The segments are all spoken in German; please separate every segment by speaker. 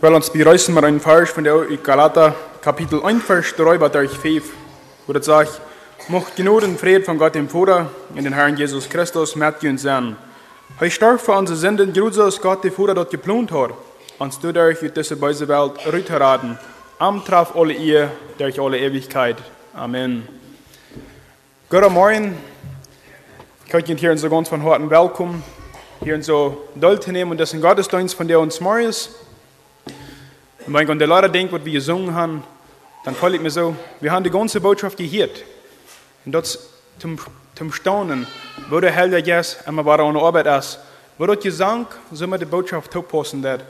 Speaker 1: Ik wil ons beruisen met een vers van de Galater, kapitel 1, vers 3 bis 5, wo das sagt, Mocht Gnade und Friede von Gott dem Vater und den Herrn Jesus Christus mit uns sein. Er starb für unsere Sünden, als Gott der Vater dort geplant hat, uns dadurch wird diese böse Welt rütterraten. Am traf alle ihr durch alle Ewigkeit. Amen. Guten Morgen. Ich möchte hier so ganz von Herzen willkommen, hier so doll zu nehmen und ein Gottesdienst, von der uns morgens. Und wenn ich an die Leute denke, was wir gesungen haben, dann fühle ich mir so, wir haben die ganze Botschaft gehört. Und das zum, zum Staunen, wo der Herr jetzt einmal war an der Arbeit ist, wo dort Gesang, so immer die Botschaft passen wird.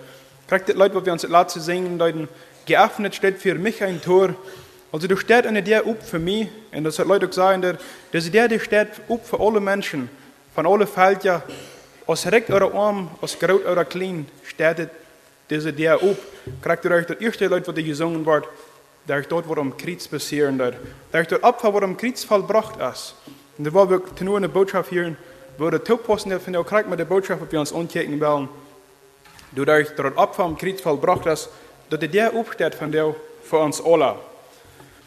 Speaker 1: Kriegt die Leute, wo wir uns lassen singen, Leuten, geöffnet steht für mich ein Tor. Also du steht eine der up für mich, und das hat Leute gesagt, dass der, der steht up für alle Menschen, von alle Felder, aus recht oder arm, aus groß oder klein, steht diese der up. Kriegt ihr euch das erste Leute, wo die gesungen wird, der dort, wo am Kreuz passieren dort. Der dort Opfer, wo am Kreuz vollbracht ist. Und da war wir nur eine Botschaft hier, wo der Topposten, der von der kriegt mit der Botschaft, ob wir uns umkicken wollen. Du der dort Opfer am Kreuz vollbracht ist, dass der aufsteht von der für uns alle.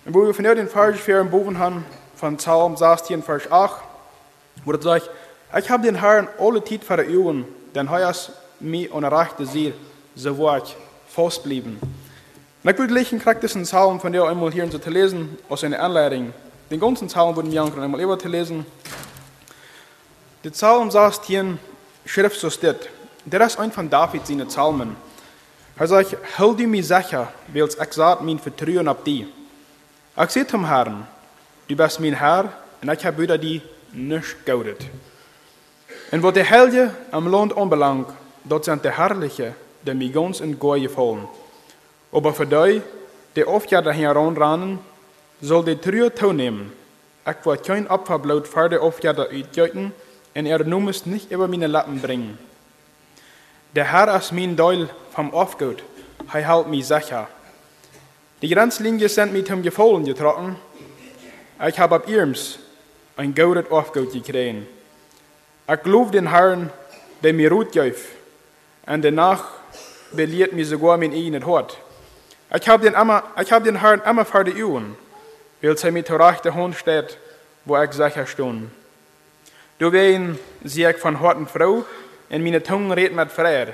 Speaker 1: Und wo wir von der den Vers für im Boven haben, von Psalm 16, Vers 8, wo das sagt, ich habe den Herrn alle Zeit vor der Augen, denn heuer ist mir unerreichte sie, wo ich festblieben. Und ich würde gleich einen diesen Psalm von der einmal hier zu lesen, aus einer Anleitung. Den ganzen Psalm würden wir einmal über zu lesen. Der Psalm sagt hier in Schrift so steht, der ist ein von David seine Psalmen. Er sagt, hol du mich sicher, weil ich sagt mein Vertrauen auf dich. Ich sehe zum Herrn, du bist mein Herr, und ich habe wieder die nicht gaudet. Und was der Helge am Land anbelangt, dort sind der Herrliche, mir ganz in Goy gefallen. Aber für die, die oft ja dahin heranrennen, soll die Trühe toenehmen. Ich will kein Opferblut für die oft ja uitjuiten, und er nun es nicht über meine Lappen bringen. Der Herr ist mein Deul vom Aufgut, er hält mich sicher. Die Grenzlinie sind mit ihm gefallen getroffen. Ich habe ab ihms ein gutes Aufgut gekriegt. Ich glaube den Herrn, der mir Ruth gibt, und danach belehrt mir sogar mein eigenes Hort. Ich habe den, immer, ich hab den Herrn immer vor die Augen, weil er mit der rechten Hand steht, wo ich sicher stehe. Du wen sehe ich von Horten Frau, und meine Zunge redet mit Freier.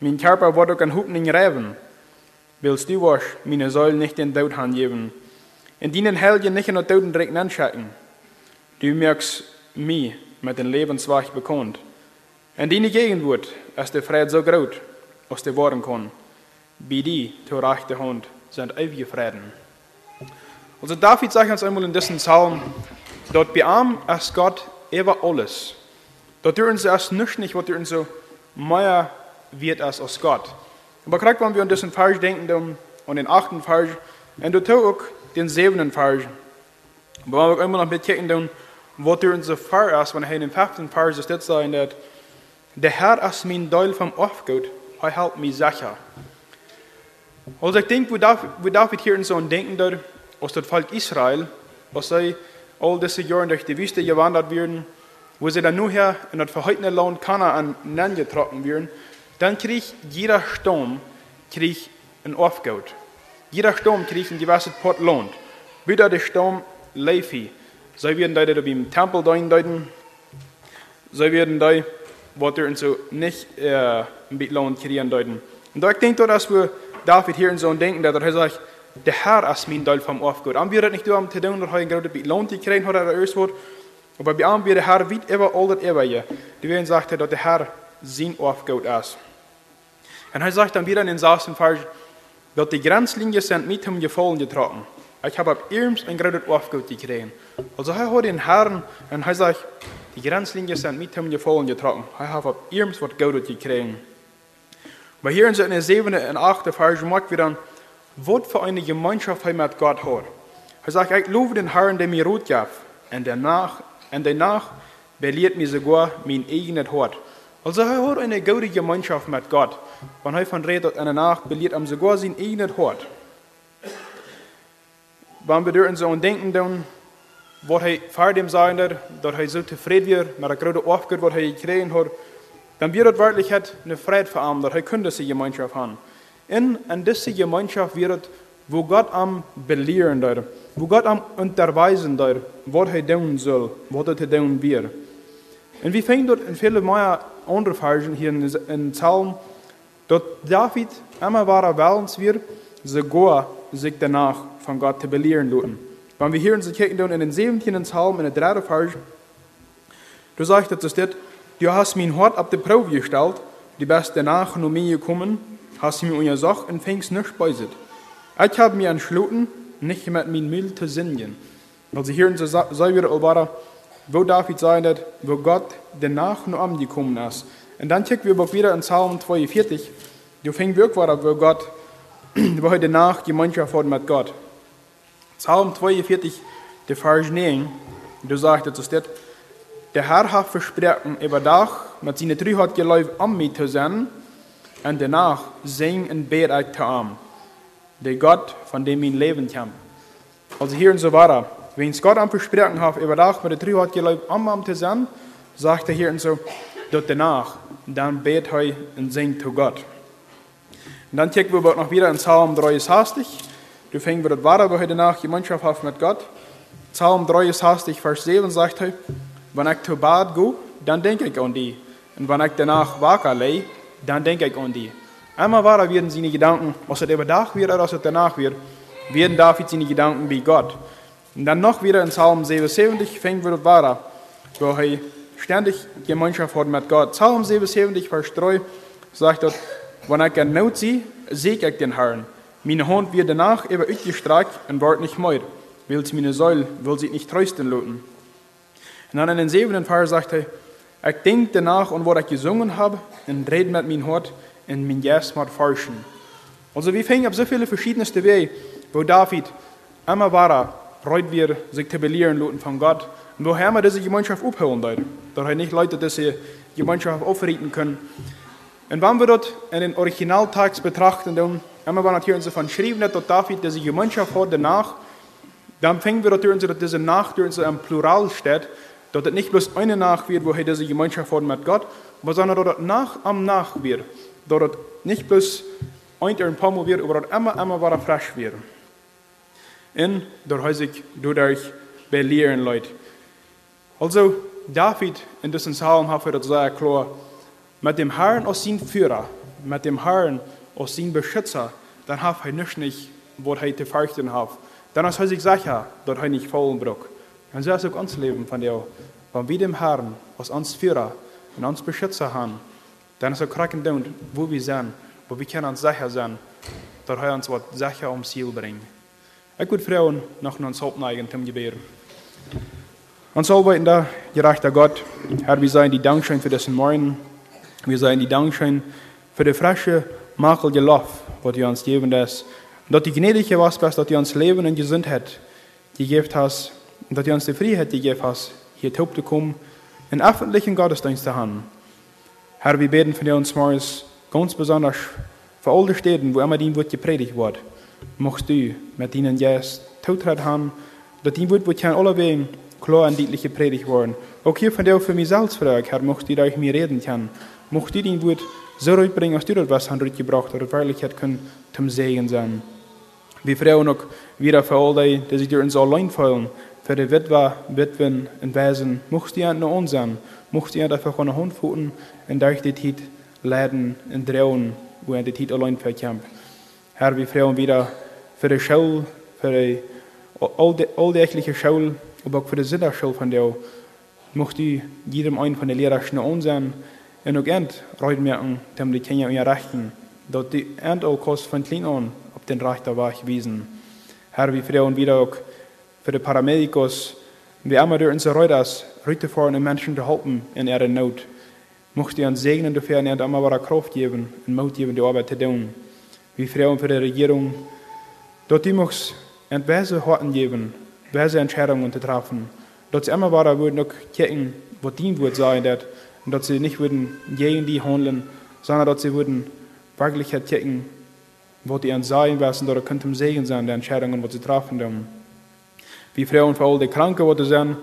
Speaker 1: Mein Körper wird auch ein Hupen in Reben. Willst du was, meine Säulen nicht den Tod geben. In deinen Helgen nicht in den Toten direkt anschauen. Du merkst mich mit dem Lebenswach bekannt. In deine Gegenwart ist der Fried so groß, als der worden kann. Bei die, zur rechten Hand, ewige Frieden. Also David sagt uns einmal in diesem Psalm, dort ihm ist Gott über alles. Dort dürfen sie erst nicht, was dürfen so mehr wird als aus Gott. Aber gerade wenn wir an diesen Vers denken, an den achten Vers, und dort auch den siebenten Vers. Aber wenn wir immer noch mitkicken, was dürfen so fair ist, wenn er in den fünften Vers sagen, dass der Herr ist mein Deul vom Aufgut, hält mich sicher. Also ich denke, wo David hier in so ein Denken dort, aus dem Volk Israel, was sie all diese Jahre durch die Wüste gewandert werden, wo sie dann nur in das verhaltene Land Kanaan getroffen werden, dann kriegt jeder Sturm kriegt ein Aufgut. Jeder Sturm kriegt ein gewisses Port Land. Wieder der Sturm Lefi. Sie werden da beim Tempel deuten. Sie werden da, was wir so nicht äh, ein Land kriegen deuten. Und da ich denke, dass wir David hier in so denken, dass er sagt, der Herr ist mein Teil vom wir das nicht tun, zu tun, dass er ein gerade Lohn gekriegt hat, oder erst wird. Aber bei ihm wird der Herr über all das über hier. Die werden sagt, dass der Herr sein Aufgut ist. Und er sagt dann wieder in sechsten Vers, dass die Grenzlinie sind mit ihm gefallen getroffen. Ich habe ab ihm ein gerade Aufgut gekriegt. Also er hat den Herrn, die Grenzlinie sind mit ihm gefallen getroffen. Er hat ab ihm was Gutes gekriegt. Aber hier in der siebten und achten Vers merkt wir dann, was für eine Gemeinschaft er mit Gott hat. Er sagt, ich lobe den Herrn, der mir Ruth gab, und danach, und danach belehrt mir sogar mein eigenes Hort. Also er hat eine gute Gemeinschaft mit Gott. Wenn er von redet und danach belehrt ihm sogar sein eigenes Hort. Wenn wir dürfen so denken, dann, was er vor dem sagen hat, dass er so zufrieden wird mit der großen Aufgabe, was er gekriegt hat, dann wird es wirklich eine Freude für ihn, dass er könnte diese Gemeinschaft haben. in, in diese Gemeinschaft wird, wo Gott am belehren dort, wo Gott am unterweisen dort, was er tun soll, was er tun wird. Und wir finden dort in viele mehr andere Versen hier in, Psalm, dass David immer war willens wird, sogar sich danach von Gott zu belehren lassen. Wenn wir hier in kijken in den 17. Psalm, in der dritten Vers, da sagt es steht, du hast mein Hort auf die Probe gestellt, die bist danach noch mir gekommen, hast mir unser Sach und fängst nicht beiset. Ich habe mir entschlossen, nicht mit meinem Müll zu singen. Also hier in der Säure Albara, wo David sagt, wo Gott danach noch angekommen ist. Und dann checken wir wieder in Psalm 42, du fängst wirklich wo Gott, wo er danach Gemeinschaft hat mit Gott. Psalm 42, der Vers 9, du sagst, es steht, der Herr hat versprochen, über Dach mit seinen drei hat geläuft, an mich zu sein, und danach sing und bet ich zu ihm, der Gott, von dem mein Leben kam. Also hier und so weiter. Wenn es Gott am Versprechen hat, über Dach mit der drei hat geläuft, an ihm zu sein, sagt er hier und so, dort danach, dann bet er und singt zu Gott. Und dann checken wir noch wieder in Psalm 63, Du fängst wir weiter, wo heute Nacht Gemeinschaft hat mit Gott. Psalm 63, Vers 7 sagt er, wenn ich zu Bad gehe, dann denke ich an die. Und wenn ich danach wacker lei, dann denke ich an die. Einmal weiter werden seine Gedanken, was er überdacht wird oder was er danach wird, werden David seine Gedanken wie Gott. Und dann noch wieder in Psalm 77 fängt wir weiter, wo er ständig Gemeinschaft hat mit Gott. Psalm 77, Vers 3 sagt dort, wenn ich in Not sehe, sehe ich den Herrn. Meine Hand wird danach über uitgestreckt und wird nicht mehr, weil sie meine Säule, will sie nicht trösten lassen. Und dann in den siebenten Vers sagt er, ich denke danach an, was ich gesungen habe, und rede mit meinem Hort und mein Geist mal forschen. Also wir fängen auf so viele verschiedenste Wege, wo David immer war, freut wir, sich zu belehren lassen von Gott, und woher wir diese Gemeinschaft aufholen dort. Dass er nicht Leute diese Gemeinschaft aufrichten können. Und wenn wir dort in den Originaltext betrachten, dann Einmal war natürlich von geschrieben, dass David diese Gemeinschaft hat danach, dann fängt wir natürlich, dass diese Nacht in einem Plural steht, dass es nicht bloß eine Nacht wird, wo er diese Gemeinschaft hat mit Gott, sondern dass es nach am Nacht wird. Dass es nicht bloß ein ein paar Mal wird, aber dass immer, immer wieder frisch wird. Und durch sich dadurch belehren Leute. Also, David in diesem Psalm hat das sehr klar, mit dem Herrn als sein Führer, mit dem Herrn sein Beschützer, dann hat er nicht, nicht was er zu fürchten hat. Dann ist er sich sicher, dass er nicht fallen braucht. Und so ist auch unser Leben von dir. Wenn wir dem Herrn als uns Führer und uns Beschützer haben, dann ist er kraken und wo wir sind, wo wir können uns sicher sein, dass er uns was sicher ums Ziel bringt. Ich würde Frauen noch uns Hauptneigen zum Gebet. Und so beten da, gerechter Gott, Herr, wir seien die Dankschein für diesen Morgen. Wir seien die Dankschein für die frische Makel geloof wat u ons geven is. Dat u gnädige was best, dat u ons leven en gezondheid gegeven has. Dat u ons de vrijheid gegeven has, hier toe te komen en öffentlichen Gottesdienst te haben. Herr, wir beten dir uns morgens ganz besonders für all die Städten, wo immer dein Wort gepredigt wird. Mochtest du mit ihnen jetzt Zutritt haben, dass dein Wort wird alle Wegen klar und deutlich gepredigt worden. Auch hier von dir für mich selbst frage, Herr, mochtest du durch mir reden können. Mochtest du dein Wort so uitbrengen als du dat was han uitgebracht, dat het werkelijkheid kan zum Segen sein. Wir Frauen auch wieder für all die, die sich dir uns allein fühlen, für die Witwe, Witwen und Wesen, mocht ihr nur uns sein, mocht ihr dafür eine Hand fuhren und durch die Zeit leiden und drehen, wo ihr die Zeit allein verkämpft. Herr, wir Frauen wieder für die Schule, für die all die, all die echtliche Schule, aber auch für die Sinnerschule von dir, mocht du jedem einen von den Lehrern schnell sein, en ook end merken, dem die Kenia ihr Rechten, dort die end auch kost klein an auf den Rechter war gewesen. Herr, wie Frauen wieder auch für die Paramedikos, wie immer durch unsere Reuters, heute fahren Menschen zu helfen in Not. Mocht ihr uns segnen dafür und immer wieder Kraft geben und Mut geben, die Arbeit zu tun. Wie Frauen für die Regierung, dort die muss weise Horten geben, weise Entscheidungen zu treffen. Dort immer wieder würden auch kicken, was dient wird sein, dass und dass sie nicht würden gegen die handeln, sondern dass sie würden wirklich checken, was die sagen lassen, oder könnte Segen sein, die Entscheidungen, die sie treffen. Haben. Wie Frauen für all die Kranken, die sind,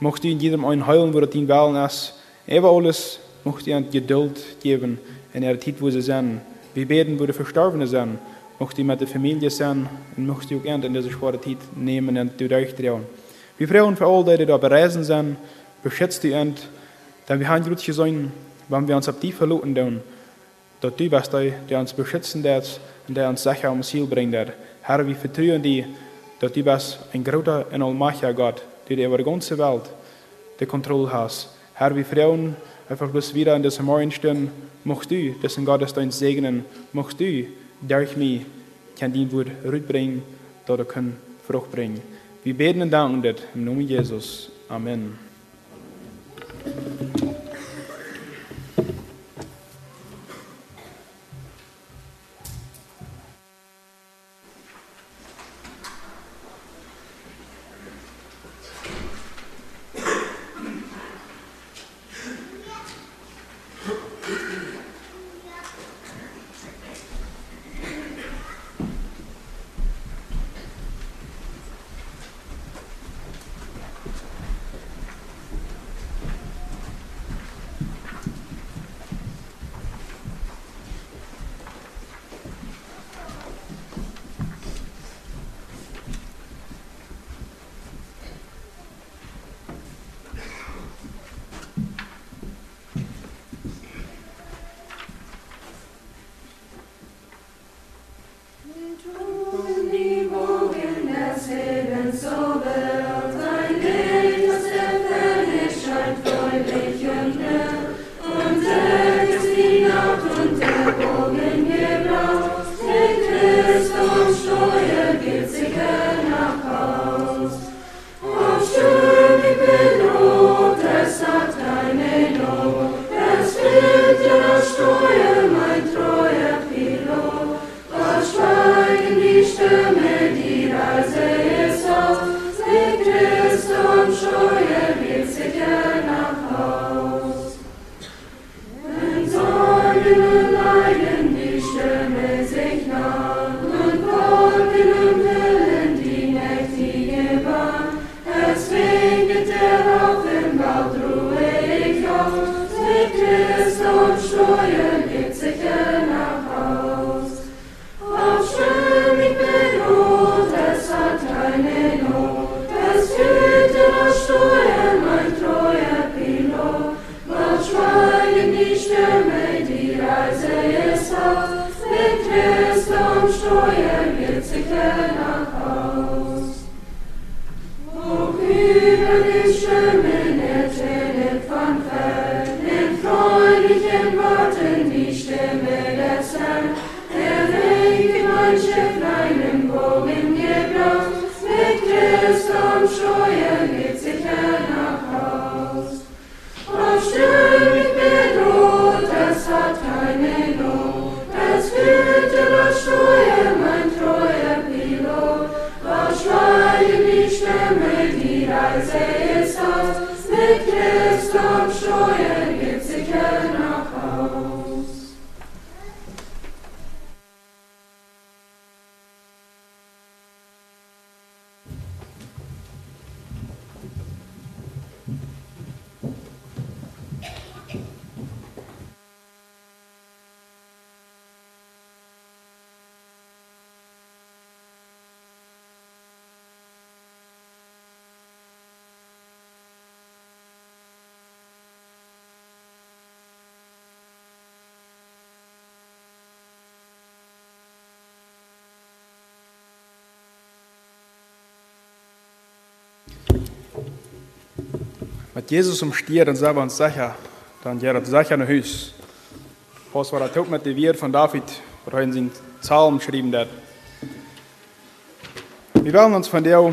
Speaker 1: möchte in jedem einen heilen, wo das wählen ist. Aber alles möchte ihnen Geduld geben in der Zeit, wo sie sind.
Speaker 2: Wir beten, wo die Verstorbenen sind. Mocht die mit der Familie sein und mocht die auch in diese schwere Zeit nehmen und du durchtrauen. Wir freuen für all die, da bereisen sind, beschützt die und denn wir haben gut gesehen, wenn wir uns auf die verloren tun, dass du bist der, uns beschützen wird und der uns sicher ums Ziel bringt. Herr, wir vertrauen dir, dass du bist ein großer und allmächtiger Gott, der über die ganze Welt die Kontrolle hast. Herr, wir freuen einfach bloß wieder in diesem Morgen stehen, mocht du dessen Gottesdienst segnen, mocht du durch mich kann dein Wort rückbringen, dass er kann Frucht bringen. Wir beten und danken dir im Namen Jesus. Amen. Destroyer. Met Jezus omstier en zei ons zeggen, dan jij dat zeggen naar huis. Pas war dat ook met de weer van David, waar hij in zijn psalm geschreven hat. Wir werden uns von der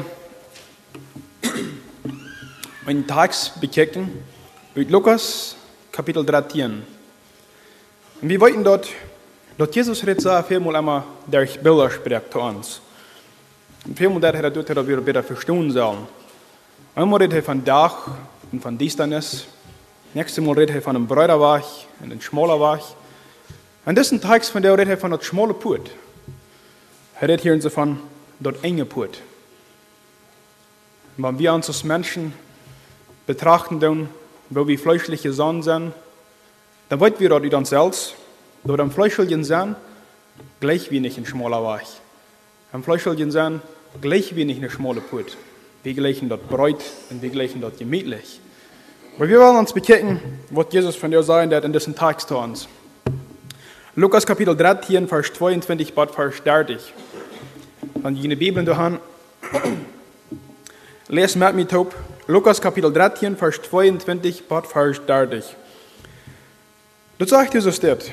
Speaker 2: einen Text bekicken, mit Lukas Kapitel 13. Und wir wollten dort, dort Jesus redet so vielmal einmal durch Bilder spricht zu uns. Und vielmal dort hat er dort, dass wir besser verstehen sollen. Einmal redet er von Dach und von Distanz. Nächstes Mal redet er von einem breiter Weg und einem schmaler Weg. Und diesen Text von der redet er von einem schmalen Put. Er redet hier so von dort enge Put. Wenn wir uns als Menschen betrachten, dann, wo wir fleischliche Sonnen sind, dann wollen wir dort uns selbst, dort am fleischlichen sein,
Speaker 1: gleich wenig ein schmaler Weg. Am Fleisch soll je sein, gleich wenig eine schmale Put. Wir gleichen dort Bräut und wir gleichen dort gemütlich. Aber wir wollen uns bekennen, was Jesus von dir sagen hat in diesen Tagstons. Lukas Kapitel 13, Vers 22 bis Vers 30. Van jene Bibeln daheim. Les met me top. Lukas Kapitel 13, Vers 22 bis Vers 30. Dat sagt Jesus dit.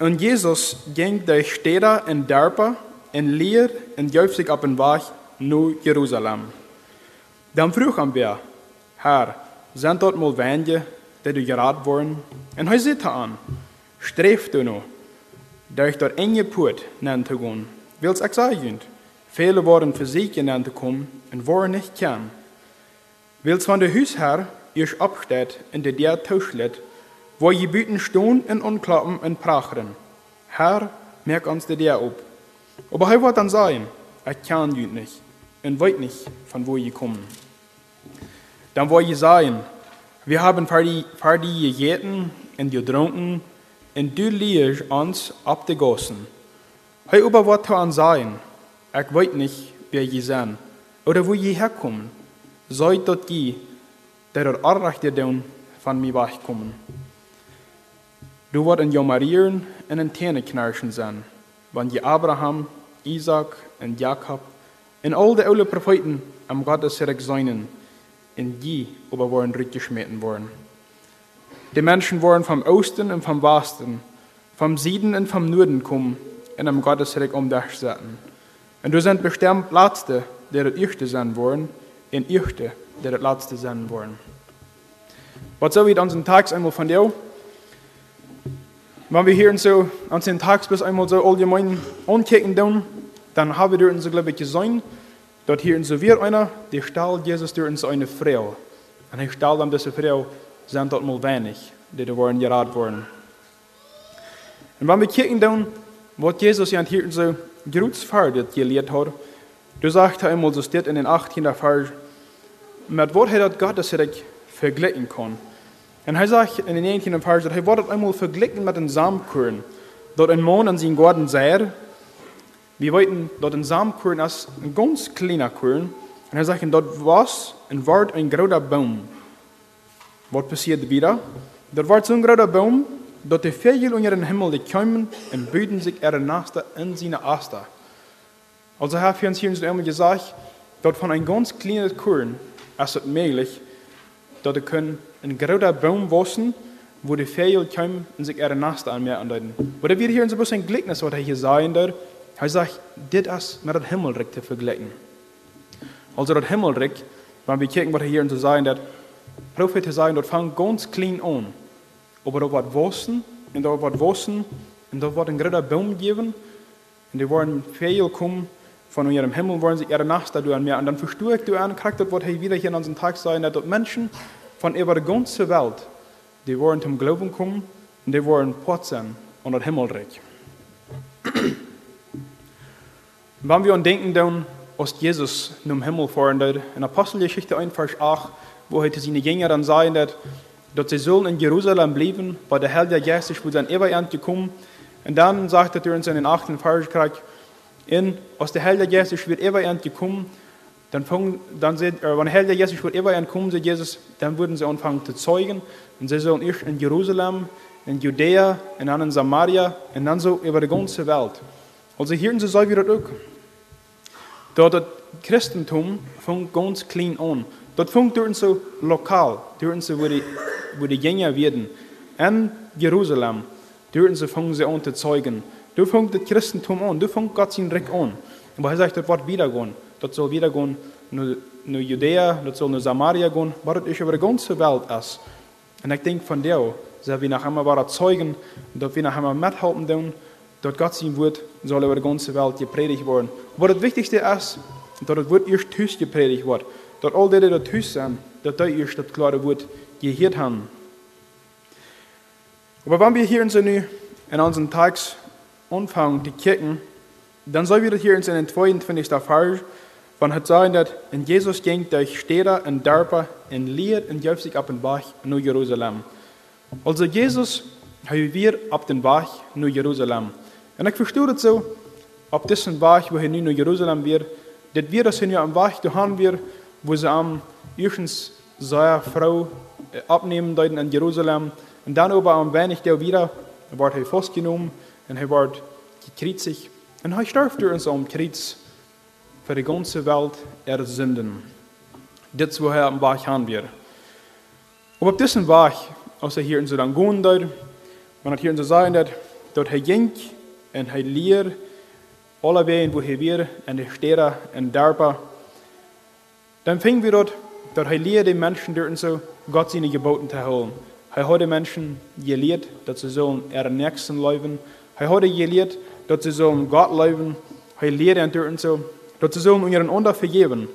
Speaker 1: Und Jesus ging durch Städte in Dörfer, in und juf sich auf den Weg naar Jerusalem. Dan vroeg hem weer, Herr, zijn mal wenige, die du geraad worden? En hij zei aan, streef du nu, durch dort enge Put nennen zu gehen. Wils ich sagen, viele waren versucht nennen zu kommen und waren nicht kann. Wils von der Hausherr ihr absteht in der der Tauschlet, wo je Büten stehen und unklappen und prachen. Herr, merk uns der der ob. Aber er wird dann sagen, ich kann jüt nicht und weiß nicht, von wo je kommen. Dann wollt je sagen, wir haben die gegeten und getrunken und du liest uns abgegossen. Hei über was an sein, ich weiß nicht, wer je sind oder wo je herkommen. Seid dort die, der dort Arrechte von mir wegkommen. Du wird in Jomarieren und in Täne knarschen sein, wann je Abraham, Isaac und Jakob und all die alle Propheten am Gottesreich seinen, in die aber waren rückgeschmeten worden. Die Menschen waren vom Osten und vom Westen, vom Süden und vom Norden kommen und am Gottesreich um dich setzen. Und du sind bestimmt Letzte, der das Erste sein wollen, und Erste, der das Letzte sein wollen. Was soll ich unseren Tags einmal von dir? Wenn wir hier so an den Tags bis einmal so allgemein ankicken dann haben wir uns, glaube ich, gesehen, dass hier so wird einer, der stellt Jesus durch uns eine Frau. Und er stellt an diese Frau, sind dort mal wenig, die da waren geraten worden. Und wenn wir kicken tun, was Jesus ja hier so gerutsfärdigt gelehrt hat, du sagst einmal, so steht in den 18. Vers, mit was er das Gottesreich vergleichen kann. Und er sagt in den 19. Vers, dass er wird einmal verglichen mit den Samenkörn, dort ein Mann an seinen Garten sah, wir wollten dort ein Samenkorn als ein ganz kleiner Korn. Und er sagt, dort war und war ein großer Baum. Was passiert wieder? Dort war so ein großer Baum, dass die Vögel unter den Himmel die kamen und büden sich ihre Nester in seine Aster. Also haben wir uns hier einmal gesagt, dort von ein ganz kleines Korn ist es möglich, er können ein großer Baum wachsen, wo die Vögel kommen und sich ihre Nester anmerken. Aber wir hier uns ein bisschen Gleichnis, was er hier sagen dort. Hij zegt, dit is met het hemelrijk te vergelijken. Also dat hemelrijk, wenn wir kijken wat hier in te zeggen, dat profeten zeggen, dat vangt ganz klein an. Aber dat wordt wassen, en dat wordt wassen, en dat wordt een grote boom gegeven, en die worden veel kommen, von ihrem Himmel wollen sie ihre Nachster tun mehr. Und dann verstehe ich du an, kriegt das, hier wieder hier in unserem Tag sagen, dass Menschen von über der ganzen Welt, die wollen zum Glauben kommen, und die wollen putzen und das Himmelreich. Wenn wir an denken dann, als Jesus im Himmel fahren in Apostelgeschichte 1, Vers 8, wo er seine Jünger dann sagen dass sie sollen in Jerusalem bleiben, weil der Herr der Jesus wird sein Ewigend gekommen. Und dann sagt er uns in den 8. Vers, in, als der Herr der Jesus wird Ewigend gekommen, dann, fang, dann sieht, äh, wenn der Herr der Jesus wird Ewigend kommen, sagt Jesus, dann würden sie anfangen zu zeugen. Und sie sollen erst in Jerusalem, in Judäa, in Samaria, und dann so über die ganze Welt. Also hier in so wie das auch. Dort das Christentum fängt ganz klein an. Dort fängt dort so lokal, dort so, wo die, wo die Jünger werden. In Jerusalem, dort so fangen sie an zu zeugen. Du fängt das Christentum an, du fängt Gott sein Recht an. Aber er sagt, das wird wiedergehen. Das soll wiedergehen nur, nur Judäa, das soll nur Samaria gehen, aber das ist über die ganze Welt ist. Und ich denke von dir, dass wir nach einmal zeugen, dass wir nach einmal mithelfen dat Gott sein Wort soll über die ganze Welt gepredigt werden. Aber das Wichtigste ist, dass das Wort erst Hüs gepredigt wird. Dass all die, die dort Hüs sind, dass die erst das klare Wort gehört haben. Aber wenn wir hier in, so in unseren Tags anfangen, die Kirchen, dann soll wir hier in den 22. Vers, von hat sagen, dass in Jesus ging durch Städte und Dörfer in Lied und sich ab den Bach nach Jerusalem. Also Jesus haben wir ab den Bach nach Jerusalem. Und ich verstehe das so, auf diesem Weg, wo er nun nach Jerusalem wird, das wir das ja am Weg haben wir, wo sie am erstens seine Frau abnehmen deuten in Jerusalem und dann aber am wenig der wieder, wird er festgenommen und er wird gekreuzigt und er stirbt durch uns am Kreuz für die ganze Welt er Sünden. Das ist, wo er am Weg haben wir. Aber auf diesem Weg, als er hier in so dann gehen dort, man hat hier in so sagen, dass dort er ging und er lehrt, alle Wegen, wo er wir, der Städte, in Darpa, dann fingen wir dort, dort er lehrt den Menschen dort so, Gott seine Geboten zu holen. Er hat den Menschen gelehrt, dass sie sollen ihren Nächsten leben. Er hat gelehrt, dass sie sollen Gott leben. Er lehrt dort und so, dass sie sollen ihren Unter vergeben.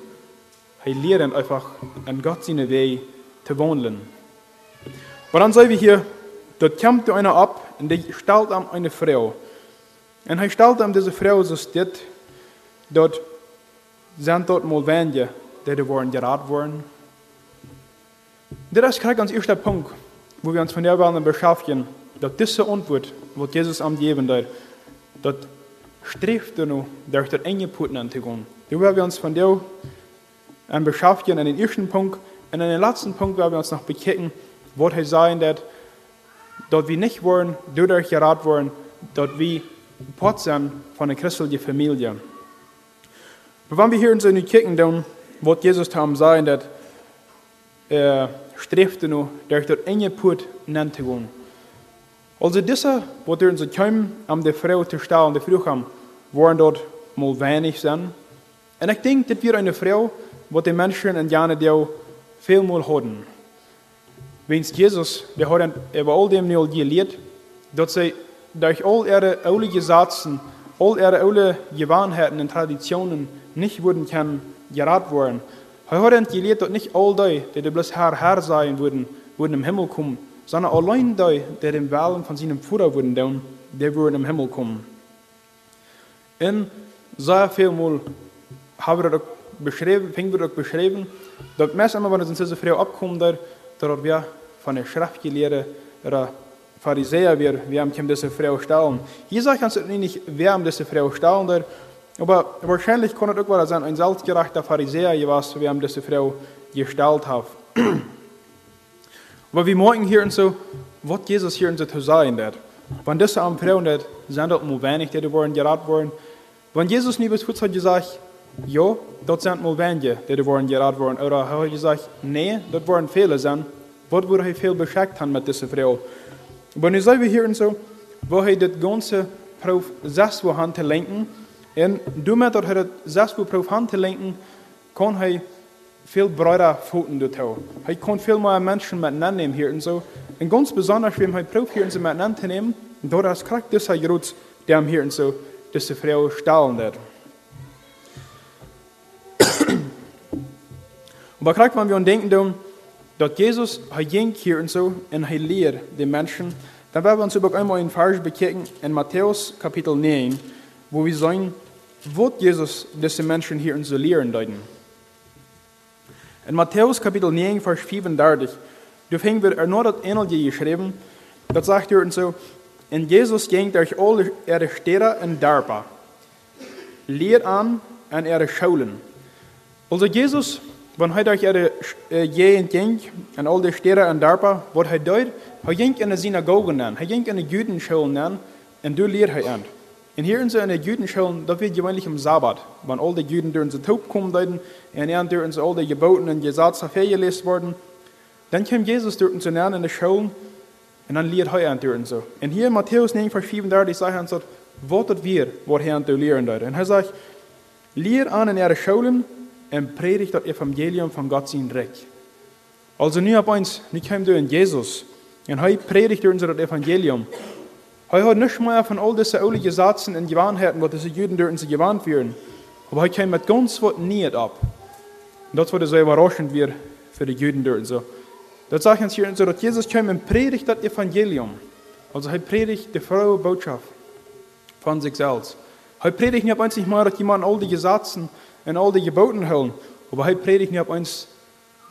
Speaker 1: Er lehrt einfach, an Gott seine Wege zu wandeln. Aber dann sehen wir hier, dort kommt einer ab und der stellt ihm eine Frau. Und er stellt ihm diese Frau so steht, dort sind dort mal Wände, die worden geraten worden. Das ist gleich ganz erster Punkt, wo wir uns von der Welt beschäftigen, dass diese Antwort, was Jesus am geben hat, das strebt er noch, durch das enge Putten anzugehen. Da werden wir uns von der an beschäftigen, an den ersten Punkt, und an den letzten Punkt werden wir uns noch bekennen, was er sagen wird, dass wir nicht wollen, dadurch geraten wollen, dass wir Part sind von der christlichen Familie. Aber wenn wir hier in so eine Kirche dann, was Jesus haben sagen, dass er strebte nur durch das enge Put nennt gehen. Also diese, wir in so kommen, um die Frau zu stellen, die Frau haben, waren dort mal wenig sein. Und ich denke, das wird eine Frau, was die Menschen in Jana Deo viel mal hatten. Wenn Jesus, der hat über all dem nur gelehrt, dass sie durch all ihre alle Gesetze, all ihre alle Gewohnheiten und Traditionen nicht wurden können gerat worden. Er hat gelehrt, dass nicht all die, die bloß Herr, Herr sein würden, würden im Himmel kommen, sondern allein die, die den Willen von seinem Vater würden tun, die würden im Himmel kommen. Und sehr viel mal haben wir das beschrieben, fingen wir das beschrieben, dass meist einmal, wenn es in diese Frau abkommt, dass wir von der Schriftgelehre oder Wir haben diese Frau stellen. Hier uns nicht, wer haben diese Frau stellen, aber wahrscheinlich kann es auch sein, ein selbstgerechter Pharisäer, was wir haben diese Frau gestellt haben. Aber wir merken hier und so, was Jesus hier und so zu sagen hat. Wenn diese Frauen, das sind dort nur wenig, die worden geraten worden. Wenn Jesus nie bis hat gesagt, ja, dort sind nur wenige, die worden geraten worden. Oder er hat gesagt, nee, dort waren viele sein. Was würde er viel beschäftigt haben mit dieser Frau? Aber nu zijn we hier en zo, waar hij dit ganze proef zes wil lenken. En doordat hij het zes wil proef hand te lenken, kan hij veel breder voeten doet houden. Hij kan veel meer mensen miteinander nemen hier en zo. En ganz besonders, wenn hij proef hier en zo miteinander te nemen, door is krijgt dus hij groot, hier en zo, dus de vrouw stellen dat. Aber krijgt man wir denken doen, dat Jesus, ging hier en zo, en hij leert de mensen. Dan werden we ons ook einmal in Vers bekijken in Matthäus Kapitel 9, wo wir sehen, wat Jesus deze mensen hier en zo leren deuten. In Matthäus Kapitel 9, Vers 34, da finden wir er nur das Engelje geschrieben, das sagt hier und so, en Jesus ging durch alle ihre Städte in Darpa, leert an an ihre Schulen. Also Jesus wenn hij durch ihre Gegend ging, an all die Städte in Darpa, was hij deed, hij ging in de synagogen aan, hij ging in de Judenschulen aan, en daar leert hij aan. En hier in seine Judenschulen, dat wird gewöhnlich am Sabbat, wenn all die Juden durch den Taub kommen deuten, und er durch all die Geboten und Gesetze vergelesen worden, dann kommt Jesus durch zu lernen in der Schulen, und dann lehrt er an durch so. Und hier in Matthäus 9, Vers 35 sagt er, was das wir, was er an lehren deut. Und er sagt, lehrt an in ihre Schulen, en predigt dat evangelium van God zijn recht. Also nu op eens, nu komt in Jesus, en hij predigt ons dat evangelium. Hij hat nicht mehr von all diesen oude Gesetzen und Gewohnheiten, was diese Juden durch sie gewandt werden. Aber er kam mit ganz was nicht ab. Und das wurde so überraschend wird für die Juden dort. So. Das sagt uns hier so, dass Jesus kam und predigt das Evangelium. Also er predigt die frohe Botschaft von sich selbst. Er predigt nicht einfach mal, dass jemand all die Gesetzen en al die geboten houden. Maar hij predigt niet op ons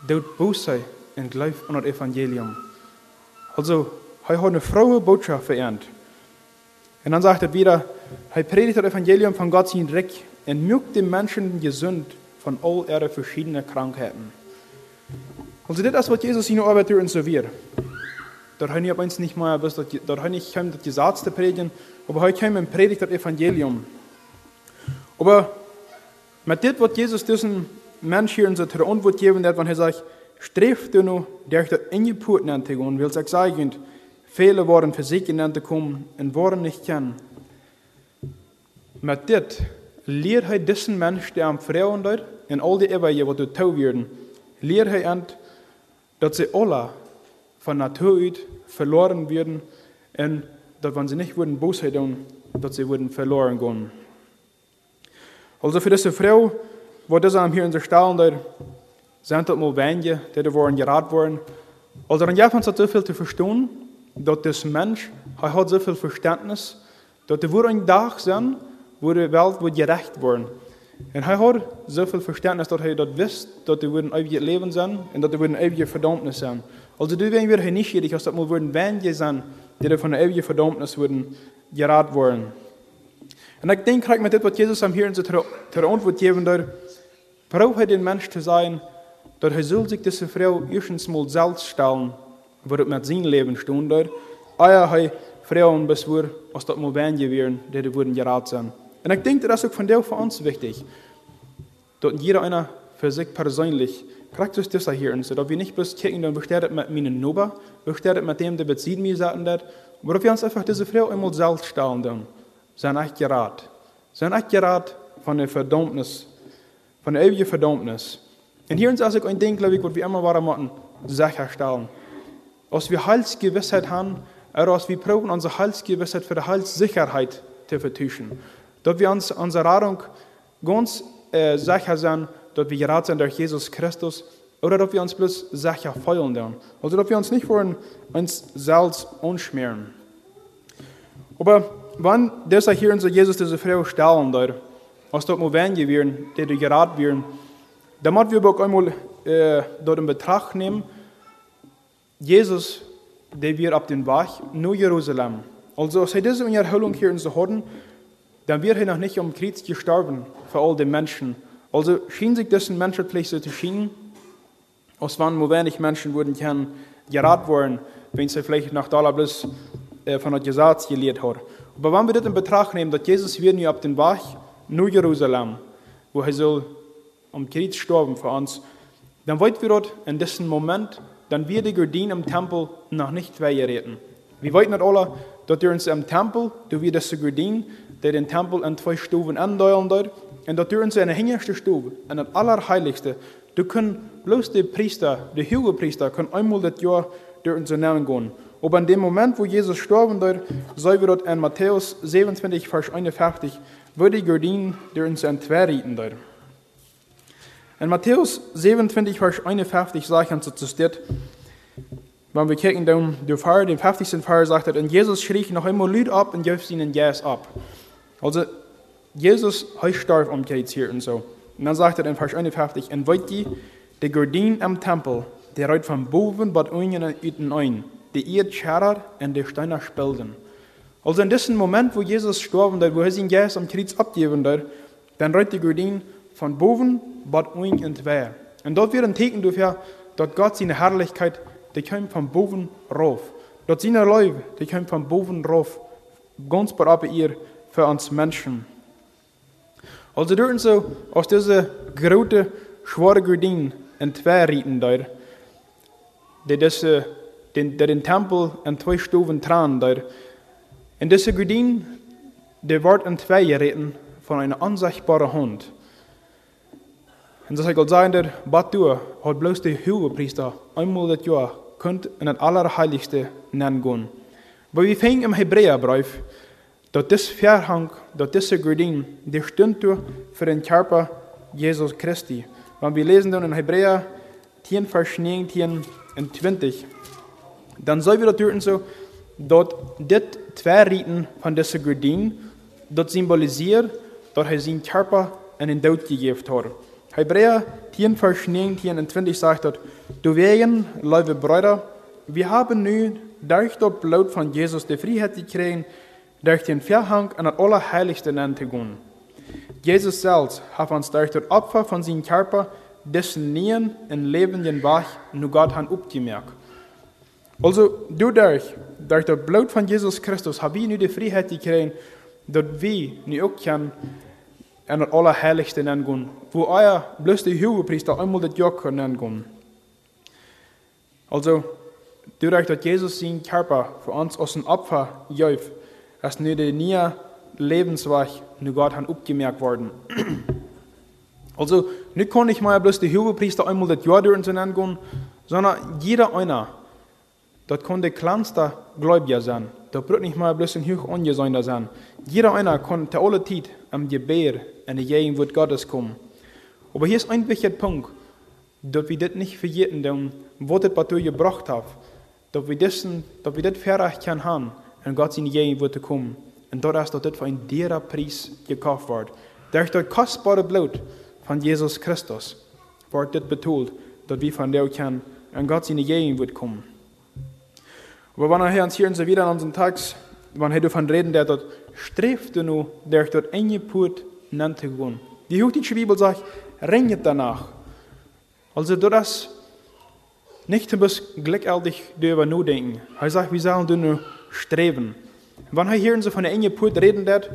Speaker 1: dood boos zijn en geloof aan het evangelium. Also, hij hat eine frohe Botschaft verernt. Und dann sagt er wieder, hij predigt het evangelium van God zijn rijk en maakt de mensen gezond van al ihre verschiedene krankheden. Also dit is wat Jezus in de arbeid doet en zo weer. Dat hij niet opeens niet meer dat, dat hij niet kwam dat Gesetz te predigen, aber hij kwam en predigt het evangelium. Aber met dit wat Jezus tussen mensen hier in zijn antwoord geven heeft, wanneer hij zegt, streef du nu, der dat in je poort aan te gaan, wil ik zeggen, vele worden verzekerd aan te komen en worden niet kennen. Met dit leert hij deze mensen die aan vrouwen daar, en al die eeuwen wat er touw werden, leert hij aan dat ze alle van natuur uit verloren werden en dat wanneer ze niet worden boosheid doen, dat ze worden verloren gaan. Also für diese Frau, wo das am hier in der Stellen da, sind das mal wenige, die da worden geraten worden. Also dann hat so viel zu verstehen, dass das Mensch, er hat so viel Verständnis, dass er wohl ein Tag sein, wo die Welt wird gerecht worden. Und er hat so viel Verständnis, dass er das wisst, dass er ein ewiges Leben sein und dass er ein ewiges Verdammnis sein. Also du werden wir nicht schwierig, dass das mal würden wenige sein, die da von der ewigen Verdammnis würden geraten worden. En ik denk gelijk met dit wat Jezus hem hier in zijn antwoord geven, daar braucht hij den Mensch te zijn, dat hij zult zich deze vrouw eerst mal zelf stellen, waar het met zijn leven stond daar. Eier hij vrouwen bezwoer, als dat mal wenige wären, die er worden geraten zijn. En ik denk, dat is ook van deel voor ons wichtig, dat jeder einer für sich persönlich dus das hier, so dass wir nicht bloß kicken, dann besteht mit meinen Nober, besteht mit dem, der bezieht mir sagen, aber dass wir uns einfach diese Frau einmal selbst stellen dann zijn echt geraad. Zijn echt geraad van de verdammnis, van de eeuwige verdammnis. En hier ist ook een ding, glaube ich, wat we immer waren moeten sicherstellen. Als wir Heilsgewissheit haben, oder als wir proben, unsere Heilsgewissheit für die Heilssicherheit zu vertuschen. Dass wir uns unsere Radung ganz äh, sicher sind, dass wir geraten sind durch Jesus Christus, oder dass wir uns bloß sicher feuern dann. Also, dass wir uns nicht wollen, uns selbst unschmieren. Aber wann dieser hier unser Jesus diese Frau stellen daar, als dat moet wenje werden, die er geraad werden, dan moeten we ook einmal äh, dort in Betracht nehmen, Jesus, der wir auf den Weg nach Jerusalem. Also, als er diese Erhöhung hier in so hatten, dann wird er noch nicht am Kreuz gestorben für all die Menschen. Also schien sich dessen menschlich so zu schienen, als wann nur wenig Menschen würden können gerat worden, wenn sie vielleicht nach da bloß äh, von der Gesetz gelehrt hat. Aber wenn wir das in Betracht nehmen, dass Jesus wird nu auf den Weg nach Jerusalem, wo er soll am Kreuz sterben für uns, dann wollen wir dort in diesem Moment, dann wird die Gardine im Tempel noch nicht weiterreden. Wir wollten nicht alle, dass wir uns im Tempel, da wird diese Gardine, die den Tempel in zwei Stufen andeulen dort, und dass wir uns in der hinterste Stufe, in das Allerheiligste, da können bloß die Priester, die Hügelpriester, können einmal das Jahr durch uns Namen gehen. Aber in dem Moment, wo Jesus sterben wird, soll wir dort in Matthäus 27, Vers 51, wo die Gardinen der uns entwerrieten dort. In Matthäus 27, Vers 51 sagt uns zu steht, wenn wir kijken dan de Fahrer, den 50. Fahrer sagt er, und Jesus schrie noch einmal Lüd ab und jüft ihnen Gas ab. Also, Jesus, er starb Kreuz hier und so. Und dann sagt er in Vers 51, und wollt die, die Gardine am Tempel, der reut von boven bat unjen uten ein, die Erd scherrer und die Steine spelden. Also in diesem Moment, wo Jesus starb, wo er sein Geist am Kreuz abgeben hat, dann reut die Gardine von boven bat un und wer. Und dort wird ein Teken dafür, dass Gott seine Herrlichkeit, die kommt von boven rauf. Dass seine Leib, die kommt von boven rauf. Ganz bereit ihr für uns Menschen. Also dort so aus dieser großen, schwere Gardine in zwei Rieten dort, die diese, den, der den Tempel in zwei Stufen tragen dort. Und diese Gardine, die wird in zwei geritten von einer unsichtbaren Hand. Und das Gott sagen, der Batu hat bloß der Hohepriester einmal das Jahr könnt in das Allerheiligste nennen gehen. Aber wir fingen im Hebräerbrief, dass das Verhang, dass diese Gardine, die stimmt für den Körper Jesus Christi. Wenn wir lesen dann in Hebräer 10, Vers 19 und 20, dann soll wir dort so, dass dit zwei Riten von dieser Gardine, das symbolisiert, dass er seinen Körper in den Tod gegeben hat. Hebräer 10, Vers 19 und 20 sagt dort, du wegen, liebe Brüder, wir haben nun durch das Blut von Jesus die Freiheit gekriegt, durch den Verhang an das Allerheiligste nennen zu gehen. Jesus selbst hat uns durch das Opfer von seinem Körper dessen Nähen in lebenden Wach nur Gott hat abgemerkt. Also, durch das Blut von Jesus Christus, haben wir nu die Freiheit gekriegt, dass wir nu auch können an das Allerheiligste nennen gehen, wo euer bloß die Hohepriester einmal das können nennen gehen. Also, dadurch, dass Jesus seinen Körper für uns aus dem Opfer jäuft, ist nur die nie Lebensweg nur Gott hat abgemerkt worden. Also, nicht kann ich mal bloß die Hohepriester einmal das Jahr durch nennen gehen, sondern jeder einer, das kann der kleinste Gläubiger sein. Da braucht nicht mal bloß ein hoch angesehner sein. Jeder einer kann zu aller Zeit am Gebet in die Gegenwart Gottes kommen. Aber hier ist ein wichtiger Punkt, dass wir das nicht vergessen, was das du gebracht hat, dass wir das, dass wir das verrecht können haben, in Gott in die Gegenwart zu kommen. Und dort ist das für ein derer Preis gekauft worden. Durch das kostbare Blut von Jesus Christus wird das betont, dass wir von der können in Gott in die Gegenwart kommen. Aber wenn wir uns hier so wieder an unseren Tags, wenn wir davon reden, der dort strebt du nur, der dort enge Put nennt zu gehen. Die heutige Bibel sagt, renget danach. Also du das nicht bisschen glücklich darüber nachdenken. Er sagt, wir sollen nur streben. Wenn er hier so von der enge Put reden wird,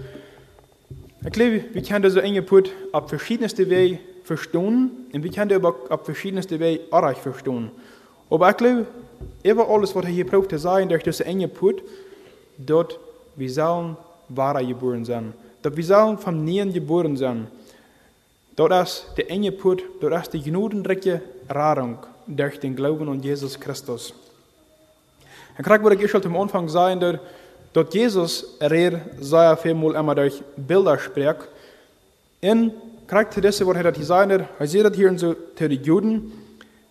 Speaker 1: ich glaube, wir können diese enge Put auf verschiedenste Wege verstehen und wir können aber auf verschiedenste Wege auch verstehen. Aber ich glaube, über alles, was er hier probt zu durch diese enge Put, dort wir sollen wahre geboren sein. Dort wir sollen vom Nähen geboren sein. Dort ist der enge Put, dort ist die gnodenreiche Radung durch den Glauben an Jesus Christus. Krijg wat ik al am Anfang sagen, dass, dass Jesus er sehr vielmal immer durch Bilder spricht. Und krijgt das, was er dat gesagt hat, er sieht das hier so zu den Juden,